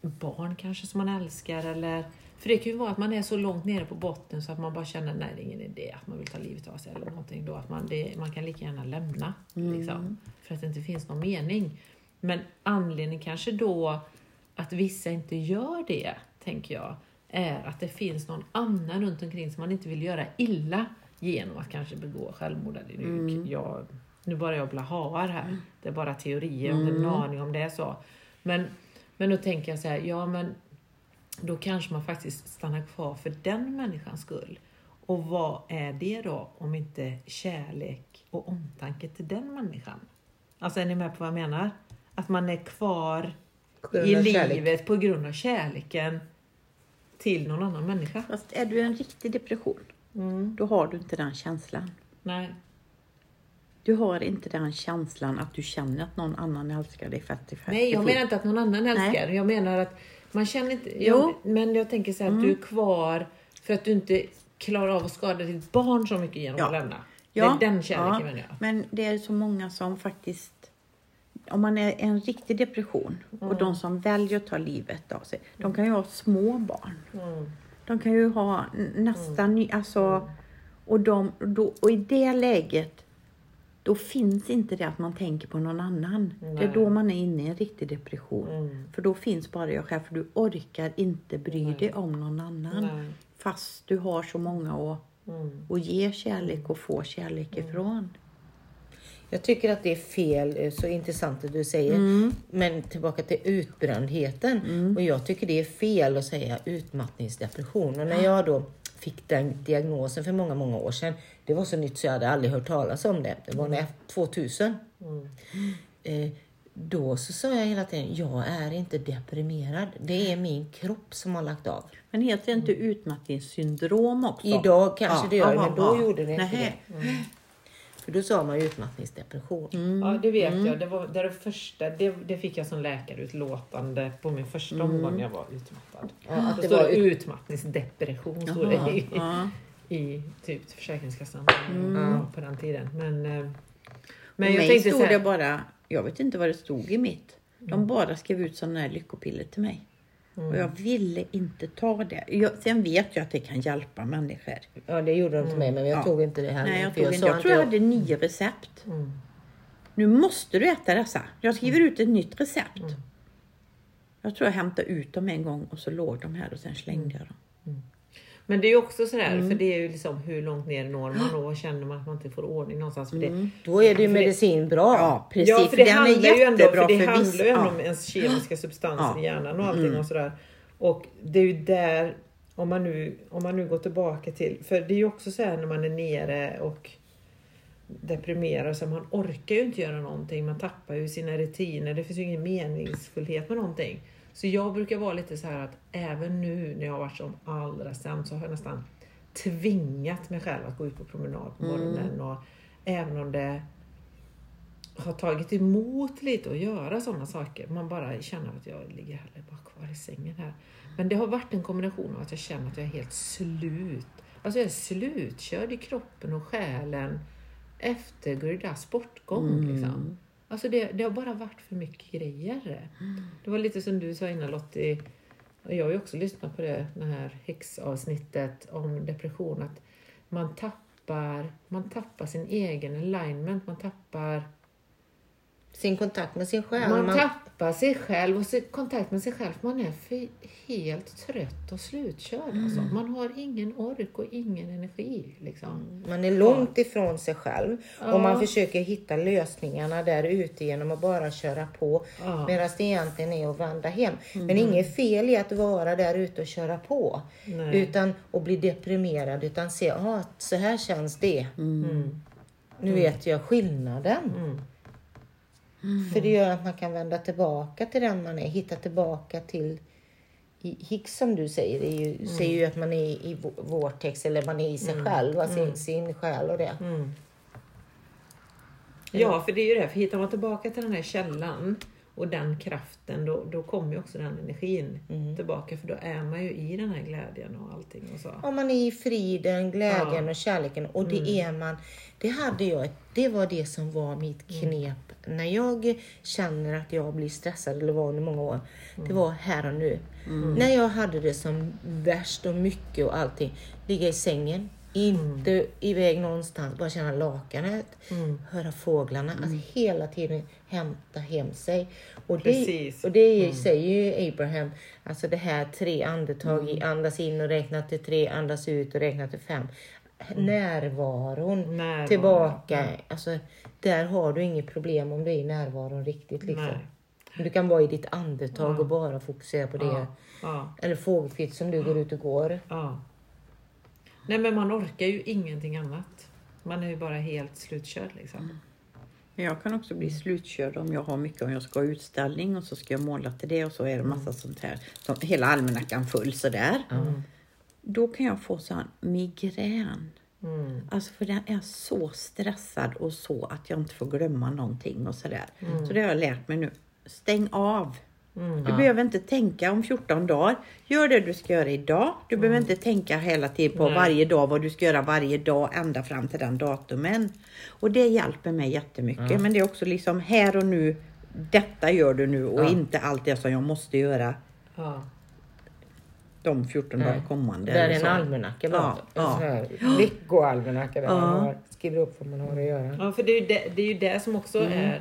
barn kanske som man älskar eller för det kan ju vara att man är så långt nere på botten så att man bara känner nej det är ingen idé att man vill ta livet av sig eller någonting då att man, det, man kan lika gärna lämna liksom, för att det inte finns någon mening. Men anledningen kanske då att vissa inte gör det, tänker jag, är att det finns någon annan runt omkring som man inte vill göra illa genom att kanske begå självmord. Eller nu, jag, nu bara jag blahaar här, det är bara teorier, jag har inte en aning om det är så. Men, men då tänker jag så här, ja men då kanske man faktiskt stannar kvar för den människans skull. Och vad är det då om inte kärlek och omtanke till den människan? Alltså är ni med på vad jag menar? Att man är kvar i kärlek. livet på grund av kärleken till någon annan människa. Fast är du i en riktig depression, Mm. då har du inte den känslan. Nej. Du har inte den känslan att du känner att någon annan älskar dig för att det Nej, jag menar inte att någon annan älskar. Jag menar att man känner inte... Jo. Mm. Jag, men jag tänker så här att du är kvar för att du inte klarar av att skada ditt barn så mycket genom Ja. att lämna. Ja, Det är den kärleken ja, menar jag. Men det är så många som faktiskt, om man är en riktig depression och Mm. de som väljer att ta livet av sig, de kan ju ha små barn. Mm. De kan ju ha nästan ny, alltså, och, de, då, och i det läget, då finns inte det att man tänker på någon annan. Det är Nej. då man är inne i en riktig depression. Mm. För då finns bara jag själv, för du orkar inte bry dig om någon annan. Nej. Fast du har så många att, Mm. att ge kärlek och få kärlek ifrån. Jag tycker att det är fel, eh, så intressant det du säger. Mm. Men tillbaka till utbrändheten. Och jag tycker det är fel att säga utmattningsdepression. Och när jag då fick den diagnosen för många, många år sedan. Det var så nytt så jag hade aldrig hört talas om det. Det var när 2000. Eh, då så sa jag hela tiden, jag är inte deprimerad. Det är min kropp som har lagt av. Men heter det inte utmattningssyndrom också? Idag kanske det gör det, aha, men då ja. gjorde det inte Nähä. det. För då sa man ju utmattningsdepression. Ja, det vet jag. Det, var, det, det, första, det, det fick jag som läkarutlåtande på min första omgång när jag var utmattad. Ja, att Då det står var ut- utmattningsdepression stod det Jaha, i, ja. i typ Försäkringskassan ja, på den tiden. Men, eh, men För jag mig tänkte stod så här, det bara, jag vet inte vad det stod i mitt. De bara skrev ut sådana här lyckopiller till mig. Och jag ville inte ta det. Jag, sen vet jag att det kan hjälpa människor. Ja, det gjorde de till mig, men jag Ja. tog inte det heller. Nej, jag, inte. sa jag tror jag hade nio recept. Mm. Nu måste du äta dessa. Jag skriver ut ett nytt recept. Mm. Jag tror jag hämtade ut dem en gång och så låg de här och sen slängde jag dem. Men det är ju också sådär, Mm. för det är ju liksom hur långt ner når man [gasps] och vad känner man att man inte får ordning någonstans. För det, Då är det ju För det- medicin bra. Ja, precis. ja, för det den är handlar ju ändå, för det för handlar ju ändå Ja. om ens kemiska substanser Ja. Mm. i hjärnan och allting och sådär. Och det är ju där, om man, nu, om man nu går tillbaka till, för det är ju också så här när man är nere och deprimerad så man orkar ju inte göra någonting, man tappar ju sina rutiner, det finns ju ingen meningsfullhet med någonting. Så jag brukar vara lite så här att även nu när jag har varit som allra sämst så har jag nästan tvingat mig själv att gå ut på promenad på morgonen och även om det har tagit emot lite att göra sådana saker. Man bara känner att jag ligger hellre bara kvar i sängen här. Men det har varit en kombination av att jag känner att jag är helt slut. Alltså jag är slutkörd i kroppen och själen efter Guridas bortgång. Liksom. Alltså det, det har bara varit för mycket grejer. Det var lite som du sa innan Lottie, och jag har ju också lyssnat på det, det här häxavsnittet om depression, att man tappar, man tappar sin egen alignment, man tappar sin kontakt med sin själ. Man, Man- tappar sig själv och sin kontakt med sig själv. Man är för helt trött och slutkörd. Alltså. Mm. Man har ingen ork och ingen energi. Liksom. Man är långt ifrån sig själv Ja. och man försöker hitta lösningarna där ute genom att bara köra på. Ja. Mm. Medan det egentligen är att vända hem. Men inget fel i att vara där ute och köra på. Nej. Utan att bli deprimerad. Utan se, ah, så här känns det. Mm. Nu vet jag skillnaden. Mm. För det gör att man kan vända tillbaka till den man är. Hitta tillbaka till Hicks som du säger, är ju, Mm. säger ju att man är i vo- vortex eller man är i sig själv, alltså sin, sin själ och det. Mm. Ja, för det är ju det. För hittar man tillbaka till den här källan och den kraften, då, då kommer ju också den energin Mm. tillbaka. För då är man ju i den här glädjen och allting. Och så. Om man är i friden, glädjen Ja. Mm. och kärleken och det är man. Det hade jag, det var det som var mitt Mm. knep när jag känner att jag blir stressad eller var under många år. Det Mm. var här och nu. När jag hade det som värst och mycket och allting. Ligga i sängen, inte iväg någonstans, bara känna lakanet, Mm. höra fåglarna, att hela tiden hämta hem sig. Och det, Precis. och det säger ju Abraham, alltså det här tre andetag, i andas in och räkna till tre, andas ut och räkna till fem. Närvaron, Närvaron, tillbaka, alltså där har du inget problem om du är i närvaron riktigt. Liksom. Du kan vara i ditt andetag och bara fokusera på det. Eller fågelkvitt som du går ut och går. Nej, men man orkar ju ingenting annat. Man är ju bara helt slutkörd liksom. Men jag kan också bli slutkörd om jag har mycket, om jag ska ha utställning och så ska jag måla till det och så är det massa sånt här. Som hela almanackan full sådär. Då kan jag få sån migrän. Mm. Alltså för den är så stressad och så att jag inte får glömma någonting och sådär. Mm. Så det har jag lärt mig nu. Stäng av. Du behöver inte tänka om 14 dagar. Gör det du ska göra idag. Du behöver inte tänka hela tiden på Mm. Nej. varje dag vad du ska göra varje dag ända fram till den datumen. Och det hjälper mig jättemycket. Men det är också liksom här och nu. Detta gör du nu och Ja. inte allt det som jag måste göra Ja. de 14 dagar kommande. Där är en almanacka Ja, ja. En veckoalmanacka där Ja. man har, skriver upp vad man har att göra. Ja, för det är ju det, det, är ju det som också Mm. är,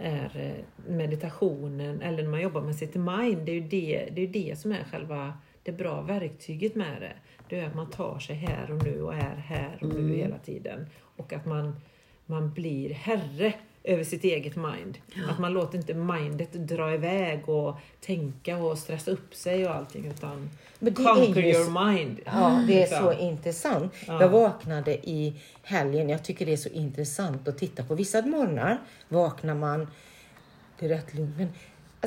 är eh, meditationen, eller när man jobbar med sitt mind. Det är ju det, det, är det som är själva det bra verktyget med det. Det är att man tar sig här och nu och är här och nu hela tiden. Och att man, man blir herre över sitt eget mind. Att man låter inte mindet dra iväg och tänka och stressa upp sig och allting utan Men det är conquer ju- your mind. Ja, det är Så. så intressant. Ja. Jag vaknade i helgen. Jag tycker det är så intressant att titta på. Vissa morgnar vaknar man, det är rätt lugnt, men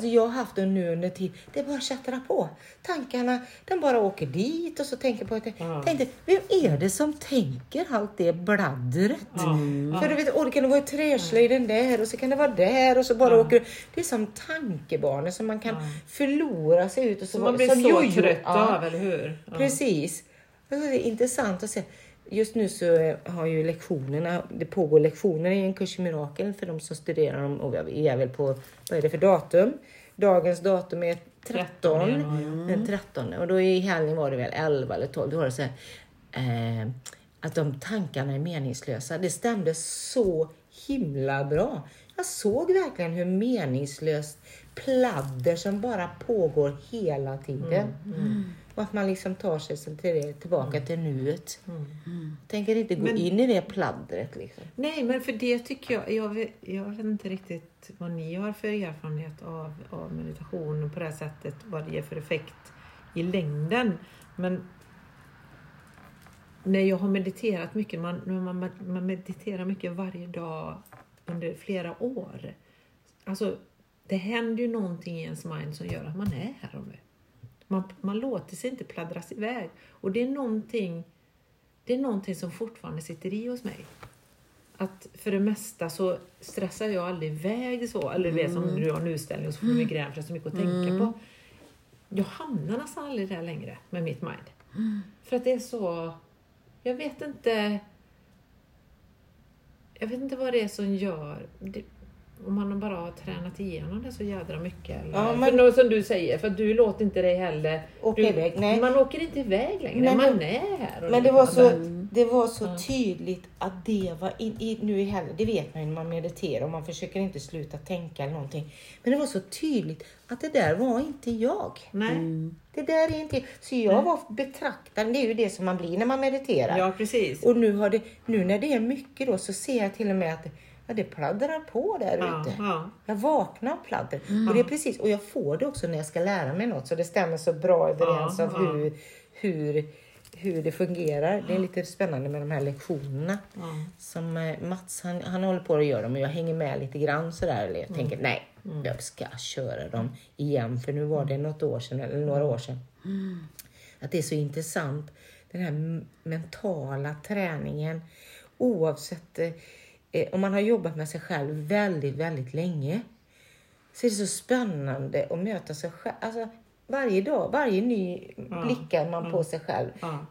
alltså jag har haft det nu under tid. Det bara tjattrar på. Tankarna, de bara åker dit och så tänker på att Ja. tänkte, vem är det som tänker allt det bladdret? Ja. För du vet, och det kan vara i träslöjden där och så kan det vara där och så bara åker du. Det är som tankebanor som man kan förlora sig ut och så, Som man blir så jojo. trött Ja. av, eller hur? Precis. Alltså, det är intressant att se. Just nu så har ju lektionerna, det pågår lektioner i en kurs i mirakel för de som studerar dem och vi är väl på, vad är det för datum? Dagens datum är 13, 13 januari. den 13 och då i helgen var det väl 11 eller 12, då var det så här, eh, att de tankarna är meningslösa. Det stämde så himla bra. Jag såg verkligen hur meningslöst pladder som bara pågår hela tiden. Och att man liksom tar sig till det, tillbaka till nuet. Tänker inte gå Men- in i det pladdret. Liksom. Nej, men för det tycker jag, jag vet, jag vet inte riktigt vad ni har för erfarenhet av, av meditation på det här sättet, vad det ger för effekt i längden. Men när jag har mediterat mycket, man, man, man mediterar mycket varje dag under flera år. Alltså, det händer ju någonting i ens mind som gör att man är här och nu. Man, man låter sig inte pladdras iväg. Och det är någonting, det är någonting som fortfarande sitter i hos mig att för det mesta så stressar jag aldrig iväg så. Eller det som du har en utställning och så får du migrän för det är så mycket att tänka på. Jag hamnar nästan aldrig där längre med mitt mind. För att det är så... Jag vet inte... Jag vet inte vad det är som gör... Det, om man bara har tränat igenom det så jädra mycket. Eller? Ja, för men- nå- som du säger, för du låter inte dig heller... Åka du, iväg, nej. Man åker inte iväg längre, Nej, man men- är här. och Men det var så, Mm. det var så Ja. tydligt att det var in, i, nu i helgen, det vet man ju när man mediterar och man försöker inte sluta tänka eller någonting. Men det var så tydligt att det där var inte jag. Nej, Det där är inte Så jag var betraktaren, det är ju det som man blir när man mediterar. ja precis. Och nu, har det, nu när det är mycket då så ser jag till och med att ja, det pladdrar på där Ja, ute. ja. Jag vaknar av pladder. Och, det är precis, och jag får det också när jag ska lära mig något så det stämmer så bra överens Ja, av hur, hur, hur det fungerar. Det är lite spännande med de här lektionerna. Som eh, Mats han, han håller på att göra dem och jag hänger med lite grann sådär. Eller jag Mm. tänker nej, jag ska köra dem igen för nu var det något år sedan eller några år sedan. Att det är så intressant den här mentala träningen oavsett eh, om man har jobbat med sig själv väldigt, väldigt länge så är det så spännande att möta sig själv. Alltså, varje dag, varje ny Ja, blickar man ja. på sig själv ja.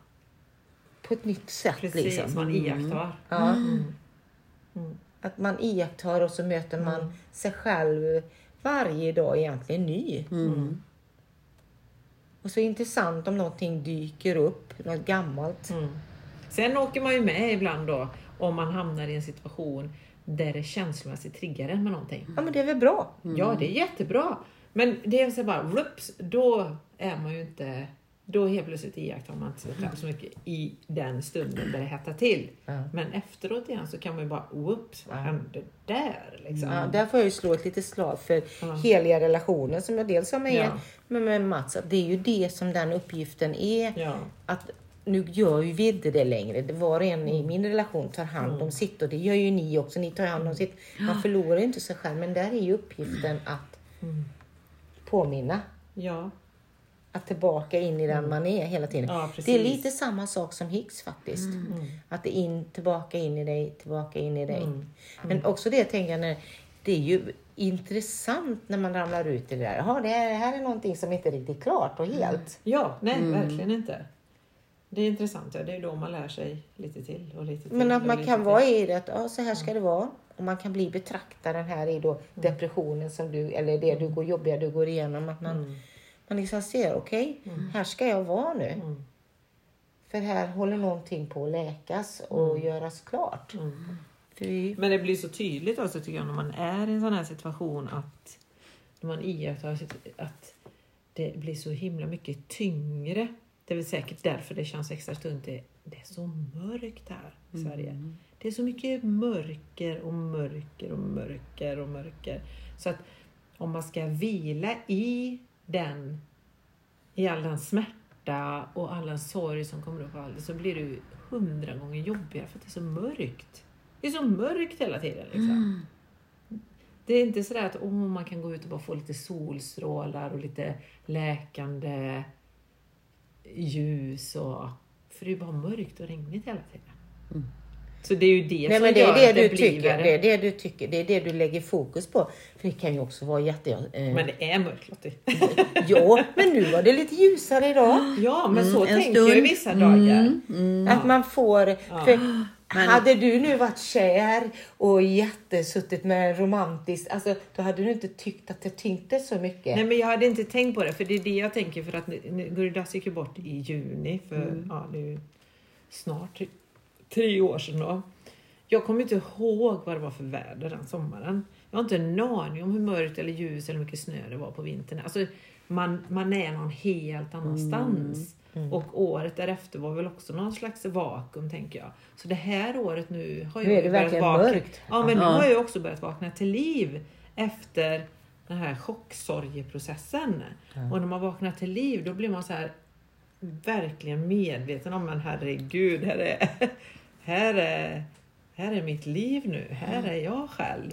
på ett nytt sätt. Precis, liksom. man iakttar. Ja. Mm. Att man iakttar och så möter man Mm. sig själv varje dag egentligen ny. Mm. Och så intressant om någonting dyker upp, något gammalt. Mm. Sen åker man ju med ibland då om man hamnar i en situation där det känslomässigt triggar en med någonting. Ja men det är väl bra? Ja, det är jättebra. Men det är så bara, whoops, då är man ju inte... Då helt plötsligt iakttar man inte sig själv så mycket i den stunden där det hettar till. Ja. Men efteråt igen så kan man ju bara, whoops, vad hände där? Liksom. Ja, där får jag ju slå ett litet slag för Ja. heliga relationer som jag dels har med, Ja. med, med Mats. Att det är ju det som den uppgiften är. Ja. Att nu gör ju vi inte det längre. Det var och en Mm. i min relation tar hand om sitt och det gör ju ni också. Ni tar hand om sitt. Man förlorar ju inte sig själv men där är ju uppgiften att Mm. påminna. ja. Att tillbaka in i den man är hela tiden. Mm. Ja, det är. Mm. lite samma sak som Higgs faktiskt. Att det är in, tillbaka in i dig, tillbaka in i dig. Mm. Men också det tänker jag när det är ju intressant när man ramlar ut i det där. Jaha, det här, det här är någonting som inte är riktigt klart och helt. Ja, nej verkligen inte. Det är intressant, ja. det är då man lär sig lite till och lite till. Men att man kan till. vara i det att ja, så här ska det vara. Och man kan bli betraktaren här i då depressionen som du, eller det du går jobbiga du går igenom. Att man, Mm. man liksom ser, okej, här ska jag vara nu. Mm. För här håller någonting på att läkas och göras klart. Mm. Vi, Men det blir så tydligt också tycker jag när man är i en sån här situation att när man iakttar att det blir så himla mycket tyngre. Det är väl säkert därför det känns extra tungt. Det, det är så mörkt här i Sverige. Det är så mycket mörker och mörker och mörker och mörker. Så att om man ska vila i den, i all den smärta och all den sorg som kommer upp så blir det hundra gånger jobbigare för att det är så mörkt. Det är så mörkt hela tiden. Liksom. Det är inte sådär att oh, man kan gå ut och bara få lite solstrålar och lite läkande ljus. Och, för det är ju bara mörkt och regnigt hela tiden. Så det är ju det nej, som men det gör är det att det du blir tycker. värre. Det är det du tycker. Det är det du lägger fokus på. För det kan ju också vara jätte... Eh, Men det är mörkt Lottie. [laughs] ja, men nu var det lite ljusare idag. Ja, men så en tänker jag stund. vissa dagar. Att man får... För hade du nu varit kär och jättesuttit med romantiskt, alltså då hade du inte tyckt att det tyngde så mycket. Nej men jag hade inte tänkt på det för det är det jag tänker för att nu- nu- Guridas gick ju bort i juni för ja, det är ju snart tre- tre år sedan då. Jag kommer inte ihåg vad det var för väder den sommaren. Jag har inte en aning om hur mörkt eller ljus eller hur mycket snö det var på vintern. Alltså, man, man är någon helt annanstans. Och året därefter var väl också någon slags vakuum tänker jag. Så det här året nu har Nu är jag det ju börjat vakna. mörkt. Ja men nu har jag också börjat vakna till liv efter den här chocksorgeprocessen. Och när man vaknar till liv då blir man så här verkligen medveten om men herregud, här är, [laughs] här är, här är mitt liv nu. Här är jag själv.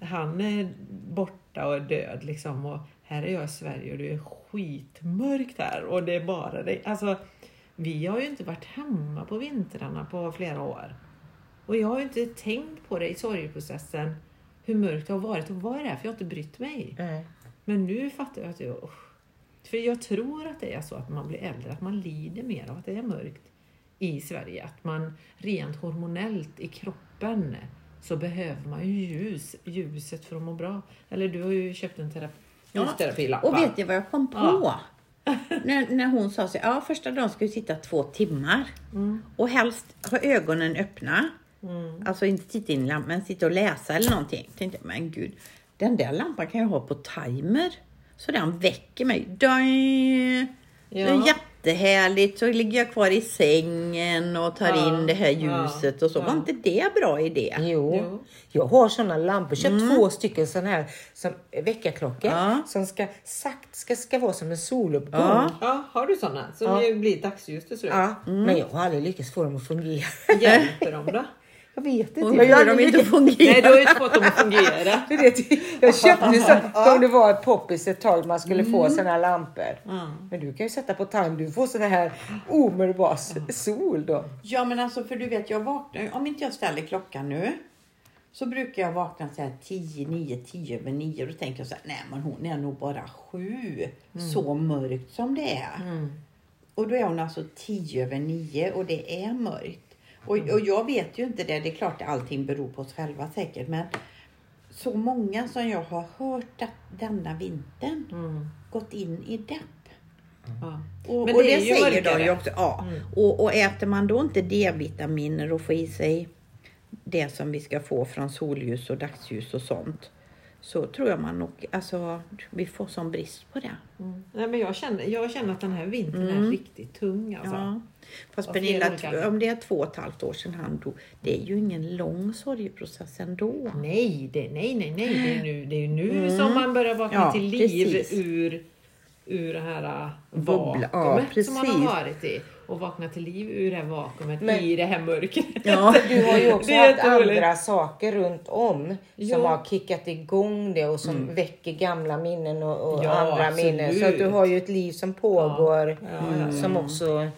Han är borta och är död liksom och här är jag i Sverige och det är skitmörkt här och det är bara det. Alltså, vi har ju inte varit hemma på vintrarna på flera år. Och jag har ju inte tänkt på det i sorgeprocessen hur mörkt det har varit och vad är det här? För jag har inte brytt mig. Nej. Men nu fattar jag att jag... usch. För jag tror att det är så att man blir äldre, att man lider mer av att det är mörkt i Sverige. Att man rent hormonellt i kroppen så behöver man ju ljus, ljuset för att må bra. Eller du har ju köpt en terapi, ljusterapilampa. Och vet ni vad jag kom på? när, när hon sa så ja första dagen ska vi sitta två timmar. Och helst ha ögonen öppna. Alltså inte titta in i lampan, men sitta och läsa eller någonting. Tänkte jag, men gud, den där lampan kan jag ha på timer. Så den väcker mig. Ja. Jättehärligt. Så ligger jag kvar i sängen och tar Ja, in det här ja, ljuset och så. Var ja. inte det en bra idé? Jo. Jo. jag har såna lampor. Köpt två stycken såna här som väckarklockor Ja. som ska, sagt, ska, ska vara som en soluppgång. Ja. Ja, har du sådana? Som Ja. ju blir dagsljus till slut. Ja, Men jag har aldrig lyckats få dem att fungera. Hjälper de då? [laughs] Jag vet inte. Och får jag, de inte Nej, fungera. du har ju inte fått dem att fungera. Du vet, jag köpte så, om det var ett poppis ett tag man skulle få såna här lampor. Men du kan ju sätta på time, du får såna här omedelbar sol då. Ja men alltså för du vet jag vaknar om inte jag ställer klockan nu så brukar jag vakna så här 10, 9, 10 över 9 och då tänker jag så här, nej men hon är nog bara sju. Så mörkt som det är. Och då är hon alltså 10 över 9 och det är mörkt. Och, och jag vet ju inte det, det är klart att allting beror på oss själva säkert men så många som jag har hört att denna vintern gått in i depp. Ja. Och, Men och det det, säger. Mm. de ju också. Ja. Och, och äter man då inte D-vitaminer och får i sig det som vi ska få från solljus och dagsljus och sånt. Så tror jag man nog, alltså vi får sån brist på det. Nej, men jag, känner, jag känner att den här vintern är riktigt tung. Alltså. Ja. Fast Pernilla, olika om det är två och ett halvt år sedan han dog, det är ju ingen lång sorgeprocess ändå. Nej, det, nej, nej, nej. Det är, nu, det är ju nu som man börjar vakna Ja, till liv precis. ur, ur det här äh, Bubbla, ja, vakuumet som man har varit i. Och vakna till liv ur det här vakuumet Men- i det här mörkret. Ja. [laughs] Du har ju också haft andra saker runt om Jo. som har kickat igång det och som väcker gamla minnen och, och Ja, andra absolut. minnen. Så att du har ju ett liv som pågår ja. som också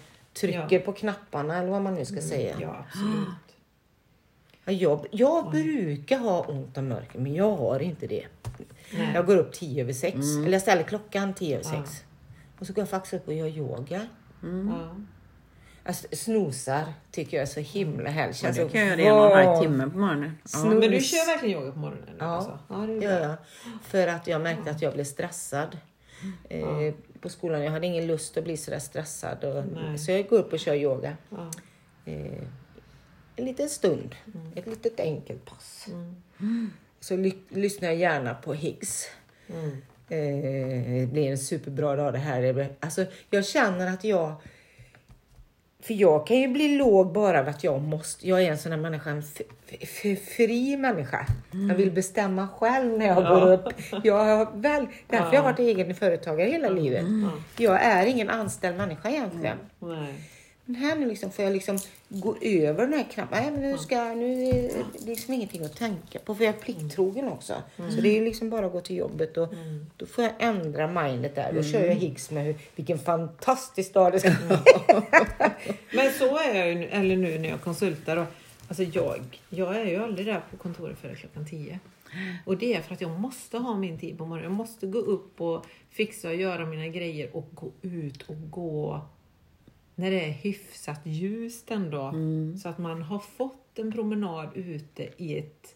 trycker på knapparna eller vad man nu ska säga. Ja, absolut. Ja, Jag, jag brukar ha ont av mörker men jag har inte det. Nej. Jag går upp tio över sex. Eller jag ställer klockan tio över Ja. sex. Och så går jag faktiskt upp och gör yoga. Ja. Alltså, snosar tycker jag är så himla härligt. Ja, det så- kan jag göra en och en halv Wow. timme på morgonen. Ja. Men du kör verkligen yoga på morgonen? Ja. Alltså. ja det är Ja, bra. ja. För att jag märkte att jag blev stressad eh, på skolan. Jag hade ingen lust att bli sådär stressad. Och, Nej. så jag går upp och kör yoga. Ja. Eh, en liten stund. Ett litet enkelt pass. Så ly- lyssnar jag gärna på Higgs. Mm. Eh, det blir en superbra dag det här. Alltså, jag känner att jag... För jag kan ju bli låg bara av att jag måste. Jag är en sån här människa, en fri människa. Jag vill bestämma själv när jag går upp. Jag har väl, därför jag har varit egen företagare hela livet. Jag är ingen anställd människa egentligen. Nej. Men här nu liksom får jag liksom gå över den här knappen. Nej, men nu, ska, nu är det liksom ingenting att tänka på. För jag är plikttrogen också. Så det är liksom bara att gå till jobbet och då får jag ändra mindet där. Då kör jag Higgs med hur, vilken fantastisk dag det ska vara. [laughs] Men så är jag ju nu, eller nu när jag konsultar. Och, alltså jag, jag är ju aldrig där på kontoret före klockan 10. Och det är för att jag måste ha min tid på morgonen. Jag måste gå upp och fixa och göra mina grejer och gå ut och gå när det är hyfsat ljust ändå. Så att man har fått en promenad ute i ett,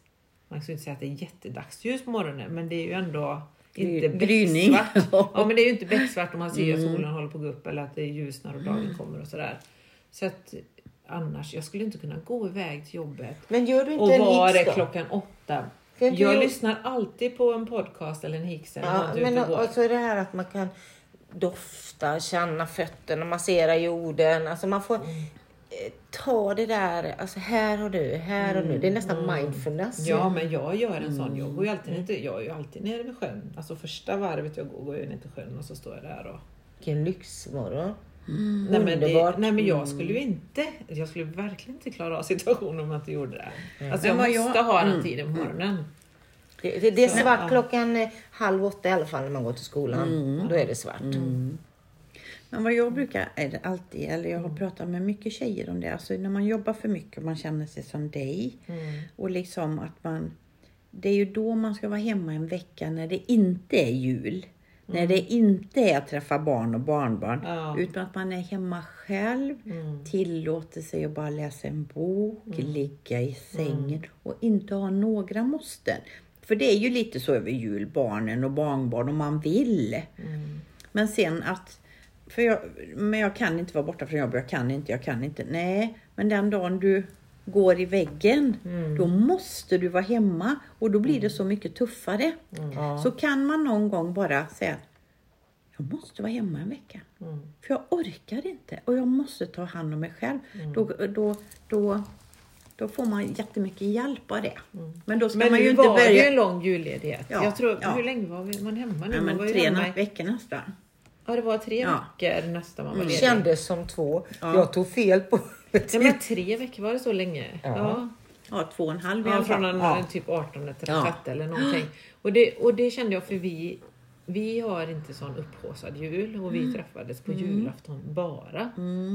man ska inte säga att det är jättedagsljus på morgonen, men det är ju ändå inte Gryning. becksvart. [laughs] Ja, men det är ju inte becksvart om man ser att solen håller på att gå upp eller att det ljusnar och dagen kommer och sådär. Så att annars, jag skulle inte kunna gå iväg till jobbet Men gör du inte och vara då? klockan åtta. Kan Jag lyssnar alltid på en podcast eller en Higgs eller Ja, något men och och så är det här att man kan dofta, känna fötterna, massera jorden. Alltså man får eh, ta det där, alltså här har du, här har du. Det är nästan mindfulness. Ja, men jag gör en sån. Jag, går ju alltid inte, jag är ju alltid nere vid sjön. Alltså första varvet jag går, går jag ner till sjön och så står jag där och... Vilken lyxmorgon. Nej men, det, Underbart. nej men jag skulle ju inte, jag skulle verkligen inte klara av situationen om jag inte gjorde det. Alltså jag Men måste jag- ha den tiden på morgonen. Det, det, är svart ja. klockan eh, halv åtta i alla fall när man går till skolan. Då är det svart. Men vad jag brukar alltid, eller jag har pratat med mycket tjejer om det, alltså när man jobbar för mycket och man känner sig som dig och liksom att man, det är ju då man ska vara hemma en vecka när det inte är jul. När det inte är att träffa barn och barnbarn. Ja. Utan att man är hemma själv, Mm. tillåter sig att bara läsa en bok, ligga i sängen Mm. och inte ha några måsten. För det är ju lite så över jul, barnen och barnbarn, om man vill. Mm. Men sen att, för jag, men jag kan inte vara borta från jobbet, jag kan inte, jag kan inte. Nej, men den dagen du går i väggen, Mm. då måste du vara hemma och då blir det så mycket tuffare. Ja. Så kan man någon gång bara säga jag måste vara hemma en vecka. Mm. För jag orkar inte och jag måste ta hand om mig själv. Då, då, då, då får man jättemycket hjälp av det. Men då ska Men man nu ju inte var det ju börja... en lång julledighet. Ja, jag tror, ja. Hur länge var vi- man hemma nu? Ja, man men var tre hemma, veckor nästan. Ja, det var tre Ja. veckor nästan man var Det ledig. kändes som två. Ja. Jag tog fel på Ja, men tre veckor, var det så länge? Ja. Ja, två och en halv i alla fall. från en, typ 18 till Ja. 30 eller någonting. Och det, och det kände jag för vi, vi har inte sån upphaussad jul och vi träffades på julafton bara.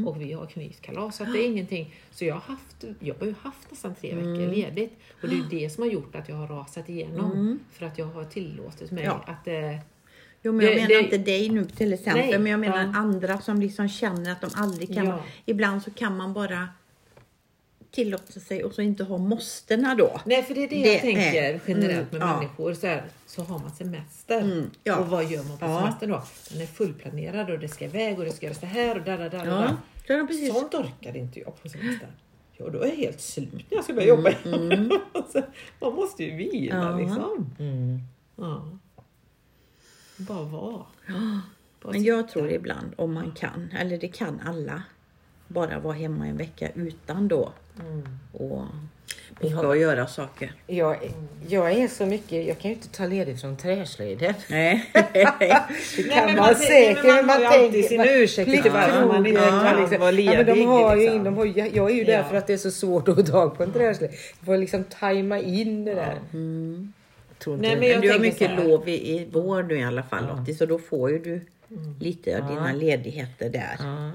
Och vi har knytkalas. Så att det är ingenting. Så jag har, haft, jag har ju haft nästan tre veckor ledigt. Och det är ju det som har gjort att jag har rasat igenom. För att jag har tillåtit mig Ja. att det... Jo, men jag Det- menar det- inte dig nu till exempel, Nej, men jag menar ja. andra som liksom känner att de aldrig kan Ja. Ibland så kan man bara tillåta sig och så inte ha måstena då. Nej, för det är det, Det jag tänker är- generellt med mm, ja. människor. Så, här, så har man semester. Mm, ja. Och vad gör man på Ja. semestern då? Den är fullplanerad och det ska iväg och det ska göras det här och där, där, där. och Ja, där. precis. Sånt orkade inte jag på semestern. Ja, då är jag helt slut när jag ska börja jobba [laughs] igen. Alltså, man måste ju vila Mm, Ja. liksom. Mm. Ja. Bara vara. Bara Men jag sitta. tror ibland, om man kan, eller det kan alla, bara vara hemma en vecka utan då Mm. och åka och göra saker. Jag, jag är så mycket, jag kan ju inte ta ledigt från träslöjden. [laughs] Nej. Det Nej, kan men man man- säkert, men man men har man ju alltid man- ursäkter till varför man inte Ja, kan liksom. vara Ja, men de har ju, liksom. de har, jag är ju där Ja. för att det är så svårt att få tag på en träslöjd. Du får liksom tajma in det där. Mm. Tror inte Nej, men jag Men du har mycket lov i, i vår nu i alla fall Lottie, så då får ju du lite av Ja. dina ledigheter där. Ja.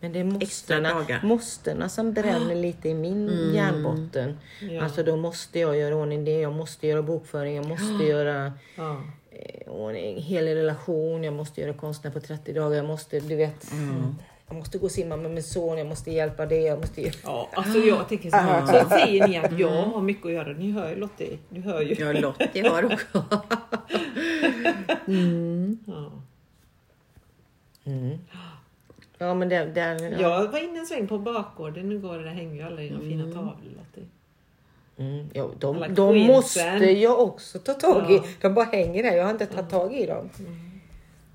Men det är Extra måstena, måstena som bränner lite i min hjärnbotten. Ja. Alltså då måste jag göra ordning det, jag måste göra bokföring, jag måste [gasps] göra Ja. eh, ordning, hela relation, jag måste göra konstnär på 30 dagar, jag måste, du vet, jag måste gå och simma med min son, jag måste hjälpa det, jag måste... Ja, alltså jag tänker så här. [laughs] Så säger ni att jag har mycket att göra. Ni hör ju Lottie. Ni hör ju. Ja, Lottie har också. [laughs] Ja. Mm. Ja men det, där, ja. Jag var inne en sväng på bakgården igår. Där hänger ju alla dina fina tavlor. Mm, ja, Alla de, de queensen. måste jag också ta tag i. Ja. De bara hänger där, jag har inte tagit tag i dem.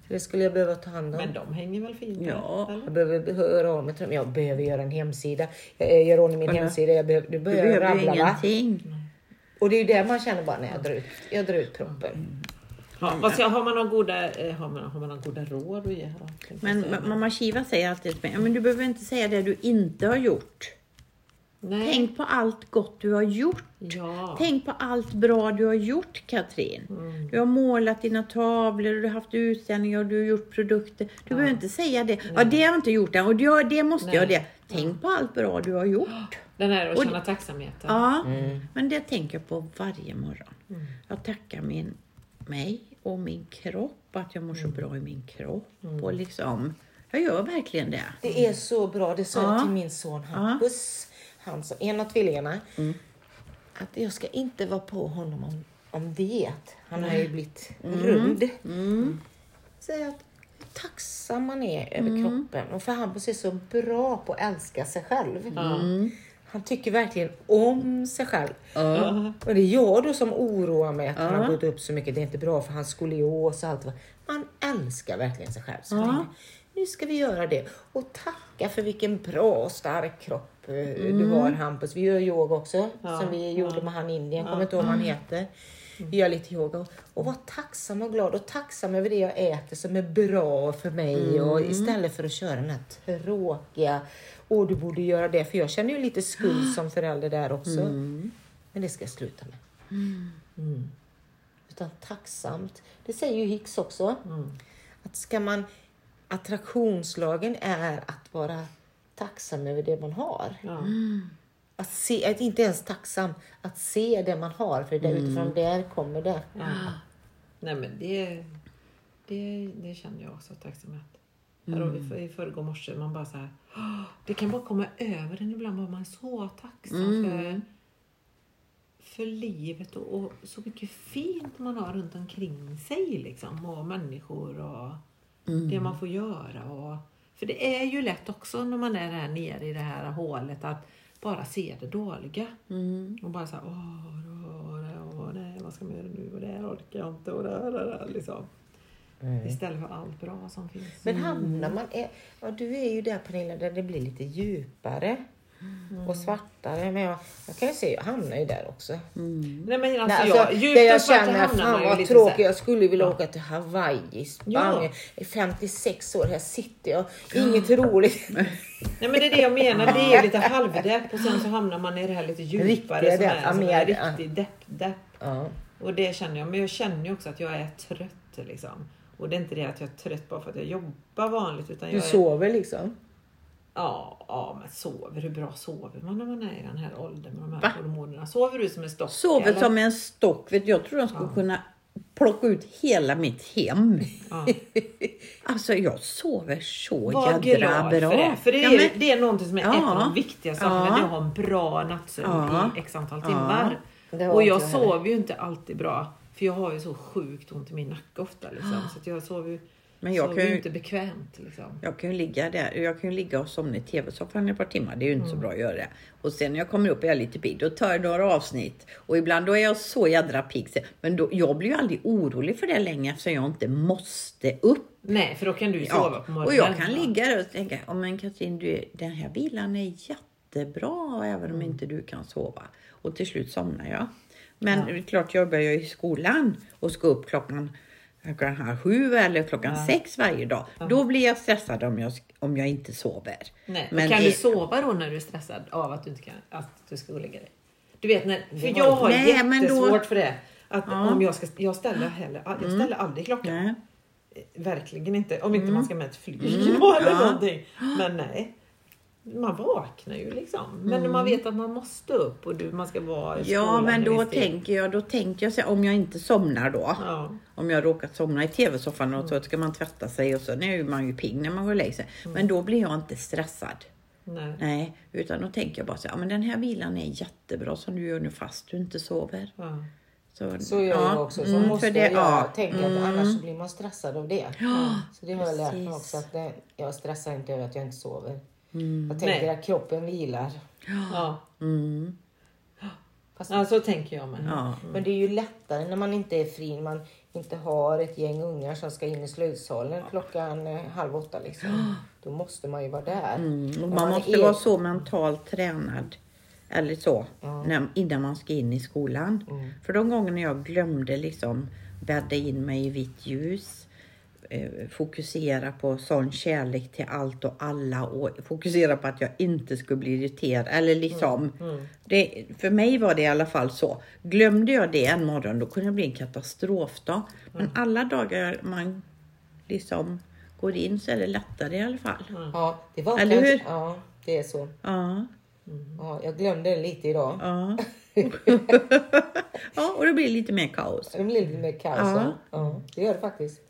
Så det skulle jag behöva ta hand om. Men de hänger väl fint? Ja. Eller? Jag behöver höra av mig till dem. Jag behöver göra en hemsida. Jag gör ordning min Kolla. hemsida. Jag behöver, du Du börjar behöver ju rabbla va? ingenting. Och det är ju där man känner bara när jag drar ut, jag drar ut proppen. Ja, vad ska, har, man några goda, eh, har, man, har man några goda råd att ge? Men mamma Shiva säger alltid till mig, "Ja, men du behöver inte säga det du inte har gjort. Nej. Tänk på allt gott du har gjort. Ja. Tänk på allt bra du har gjort Katrin. Mm. Du har målat dina tavlor, du har haft utställningar och du har gjort produkter. Du behöver inte säga det. Ja, det har jag inte gjort än och det, det måste Nej. jag det. Tänk på allt bra du har gjort. [gasps] Den här att känna tacksamheten. Ja, Mm. men det tänker jag på varje morgon. Jag tackar min, mig och min kropp, att jag mår så bra i min kropp. Och liksom, jag gör verkligen det. Det är så bra, det sa Ja. jag till min son Hampus, han som en av tvillingarna. Att jag ska inte vara på honom om, om diet. Han har ju blivit rund. Säg att hur tacksam man är över kroppen. Och för Hampus är så bra på att älska sig själv. Han tycker verkligen om sig själv. Och det är jag då som oroar mig att han har gått upp så mycket. Det är inte bra för hans skolios och allt. Man älskar verkligen sig själv. Så länge. Nu ska vi göra det. Och tacka för vilken bra och stark kropp eh, du har Hampus. Vi gör yoga också. Som vi gjorde med han i Indien. Kommer inte ihåg vad han heter. Vi gör lite yoga. Och, var tacksam och glad. Och tacksam över det jag äter som är bra för mig. Och istället för att köra den här tråkiga. Åh, du borde göra det. För jag känner ju lite skuld [gasps] som förälder där också. Men det ska jag sluta med. Mm. Utan tacksamt. Det säger ju Hicks också. Att ska man... Attraktionslagen är att vara tacksam över det man har. Ja. Att, se, att inte ens tacksam, att se det man har. För det är utifrån där kommer det. Ja. Nej men det, det, det känner jag också tacksamhet. Här för, i förrgår morse, man bara så här, "Åh, det kan bara komma över en ibland, bara man är så tacksam för, för livet och, och så mycket fint man har runt omkring sig liksom, och människor och det man får göra. Och, för det är ju lätt också när man är där nere i det här hålet att bara se det dåliga. Och bara så här, åh, åh, det, åh, nej, vad ska man göra nu? Och det här orkar jag inte. Och det, här, det, här, liksom. Istället för allt bra som finns. Men hamnar man... Är, ja, du är ju där Pernilla, där det blir lite djupare och svartare. Men jag, jag kan ju se, jag hamnar ju där också. Nej men alltså, Nej, alltså, jag, djupt där jag känner, fan vad tråkigt, jag skulle vilja åka till Hawaii, Spanien. Är 56 år, här sitter jag, inget roligt. Nej men det är det jag menar, det är lite halvdepp och sen så hamnar man i det här lite djupare Riktiga som depp, är, som ja, är riktig depp-depp. Ja. Och det känner jag, men jag känner ju också att jag är trött liksom. Och det är inte det att jag är trött bara för att jag jobbar vanligt utan Du jag är, sover liksom? Ja, ja, men sover. Hur bra sover man när man är i den här åldern med de här hormonerna? Sover du som en stock? Sover eller? som en stock. Vet du, jag tror de skulle kunna plocka ut hela mitt hem. Ja. [laughs] Alltså jag sover så Var jädra bra. för det. För det är, Ja, men- det är någonting som är Ja. ett av de viktiga sakerna. Ja. Det är att ha en bra nattsömn Ja. i x antal timmar. Och jag jag sover ju inte alltid bra. För jag har ju så sjukt ont i min nacke ofta. Liksom. [gasps] Så jag sover ju, Men jag kan ju inte bekvämt. Liksom. Jag kan ju ligga där. Jag kan ligga och somna i tv-soffan ett par timmar. Det är ju inte så bra att göra det. Och sen när jag kommer upp är jag lite pigg. Då tar jag några avsnitt. Och ibland då är jag så jädra pigg. Men då, jag blir ju aldrig orolig för det längre eftersom jag inte måste upp. Nej, för då kan du ju sova på morgonen. och jag kan ligga där och tänka, oh, men Katrin, du, den här vilan är jättebra även Mm. om inte du kan sova. Och till slut somnar jag. Men det är klart, jag börjar i skolan och ska upp klockan klockan sju eller klockan sex varje dag. Då blir jag stressad om jag, om jag inte sover. Nej, Men kan i- du sova då när du är stressad av att du inte kan, att du ska gå och lägga dig? Du vet, när, för jag har Nej, men då- jättesvårt för det. Att om jag, ska, jag ställer heller, jag ställer aldrig klockan. Nej. Verkligen inte. Om inte man ska med ett flyg [laughs] eller Ja. någonting. Men nej. Man vaknar ju liksom. Men man vet att man måste upp och du, man ska vara i Ja, men en då tänker jag, då tänker jag så här, om jag inte somnar då. Ja. Om jag råkat somna i tv-soffan och så ska man tvätta sig och så nu är man ju pigg när man går och lägger sig. Men då blir jag inte stressad. Nej. Nej, utan då tänker jag bara så här, ja men den här vilan är jättebra som du gör nu fast du inte sover. Ja. Så, Så gör ja, jag också. Så mm, måste för det- jag ja, tänka att annars så blir man stressad av det. så det har jag lärt mig också. Att det, jag stressar inte över att jag inte sover. Mm. Jag tänker Nej. att kroppen vilar. Ja. Mm, Fast, ja, så tänker jag med. ja. Men det är ju lättare när man inte är fri. Man inte har ett gäng ungar som ska in i slöjdsalen klockan eh, halv åtta. Liksom. Då måste man ju vara där. Mm, man är måste el- vara så mentalt tränad eller så Ja. när, innan man ska in i skolan. Mm. För de gångerna jag glömde liksom bädda in mig i vitt ljus, fokusera på sån kärlek till allt och alla och fokusera på att jag inte skulle bli irriterad. Eller liksom, det, för mig var det i alla fall så. Glömde jag det en morgon då kunde det bli en katastrofdag. Men alla dagar man liksom går in så är det lättare i alla fall. Ja, det var Eller kanske- hur? Ja, det är så. Ja, Ja, jag glömde det lite idag. ja. [laughs] [laughs] ja, och det blir lite mer kaos. Det blir lite mer kaos. Ja. Ja. Ja, det gör det faktiskt.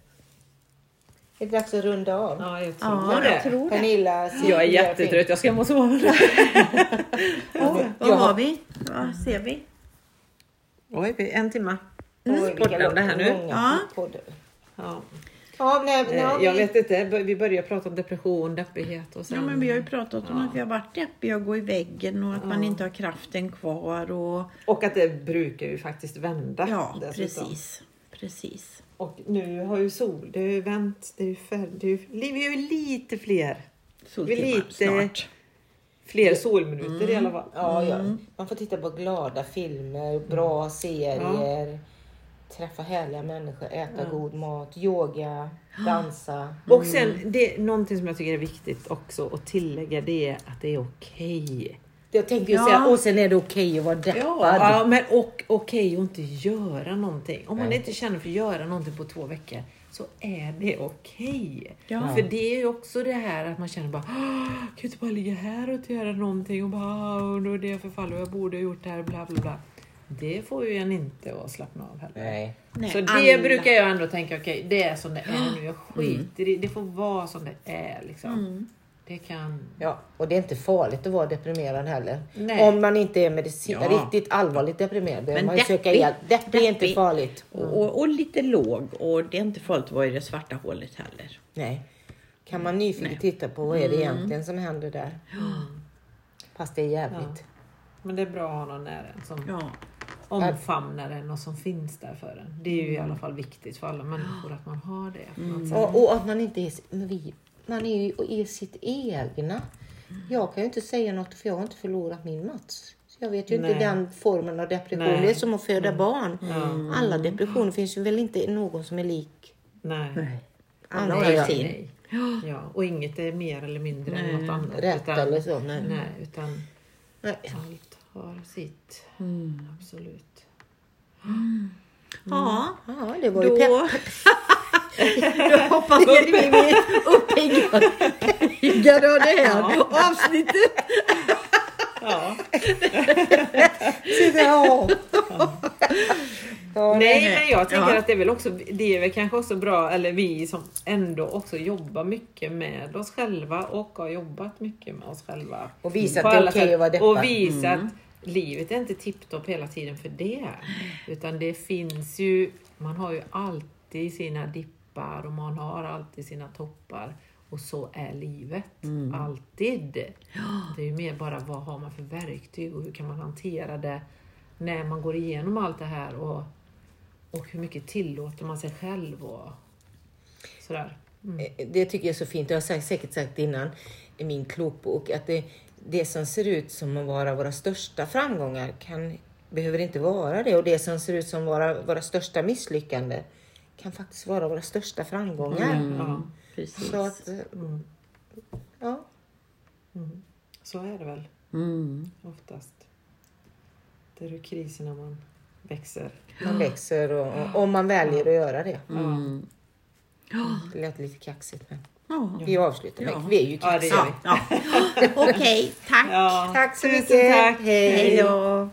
Det är dags att runda av. Ja, jag tror Ja, det. jag tror det. Pernilla, Jag är jättetrött, jag ska hem och sova. Ja, vad Ja. har vi? Vad ser vi? Oj, en timme. Sportande här nu. Ja. Ja. Ja. Ja, nej, nej, Eh, vi- Jag vet inte, vi började prata om depression, deppighet och sen... Ja, men vi har ju pratat om att vi har varit deppiga och gå i väggen och att man Ja. inte har kraften kvar. Och... Och att det brukar ju faktiskt vända. Ja, dessutom. precis. Precis. Och nu har ju sol, det har ju vänt, det är ju färg, det är ju, vi har ju lite fler, Soltimmar lite- snart. fler solminuter i alla fall. Ja, ja. Man får titta på glada filmer, bra serier, träffa härliga människor, äta god mat, yoga, dansa. Och sen, det, någonting som jag tycker är viktigt också att tillägga det är att det är okej. Jag tänkte ju Ja. säga, och sen är det okej att vara deppad. Ja, men och okej att inte göra någonting. Om man Nej. inte känner för att göra någonting på två veckor så är det okej. Ja. För det är ju också det här att man känner bara, "Åh, kan jag inte bara ligga här och inte göra någonting och bara, "Åh, nu är det jag förfaller och jag borde ha gjort det här, bla bla bla. det får ju en inte att slappna av heller. Nej. Nej, Så det alla- brukar jag ändå tänka, okej det är som det är nu. Jag skiter i det. får vara som det är liksom. Det kan... Ja, och det är inte farligt att vara deprimerad heller. Nej. Om man inte är medicin, Ja. riktigt allvarligt deprimerad behöver man ju söka deppig- hjälp. Deppig är inte deppig. farligt. Och, och, och lite låg och det är inte farligt att vara i det svarta hålet heller. Nej. Kan man nyfiket titta på vad är det egentligen som händer där. Fast det är jävligt. Men det är bra att ha någon nära som Ja. omfamnar en och som finns där för en. Det är ju i alla fall viktigt för alla människor att man har det. sätt. Och, och att man inte är, men vi, man är ju i sitt egna. Jag kan ju inte säga något för jag har inte förlorat min Mats. Så jag vet ju inte Nej. den formen av depression. Nej. Det är som att föda barn. Ja. Alla depressioner finns ju väl inte någon som är lik. Nej. Alla har sin. Nej. Ja, och inget är mer eller mindre än något annat. Rätt utan, eller så. Nej. Nej, utan Nej. allt har sitt. Absolut. Ja, Ja, det var ju pepp. Då hoppas jag att vi blir uppiggade av det här avsnittet. Ja. Ja. Ja, Nej, men jag tänker Ja. att det är väl också, det är väl kanske också bra, eller vi som ändå också jobbar mycket med oss själva och har jobbat mycket med oss själva. Och visa På att det är okej sätt. att vara deppad. Och visa att livet är inte tipptopp hela tiden för det. Utan det finns ju, man har ju alltid sina dippar och man har alltid sina toppar. Och så är livet. Alltid. Det är ju mer bara vad har man för verktyg och hur kan man hantera det när man går igenom allt det här och, och hur mycket tillåter man sig själv och sådär. Eh, Det tycker jag är så fint. Jag har säkert sagt innan i min klokbok att det, det som ser ut som att vara våra största framgångar kan, behöver inte vara det. Och det som ser ut som våra, våra största misslyckande kan faktiskt vara våra största framgångar. Ja, Precis. Så att, eh, ja. så är det väl Mm. oftast. Det är ur kriserna man växer. Man växer och, och om man väljer att göra det. Mm. Det lät lite kaxigt men Ja. vi avslutar med Ja. Vi är ju Ja, det kaxiga. vi. Ja. [laughs] Okej, tack. Ja. Tack så Tusen mycket. tack. Hej Hej då.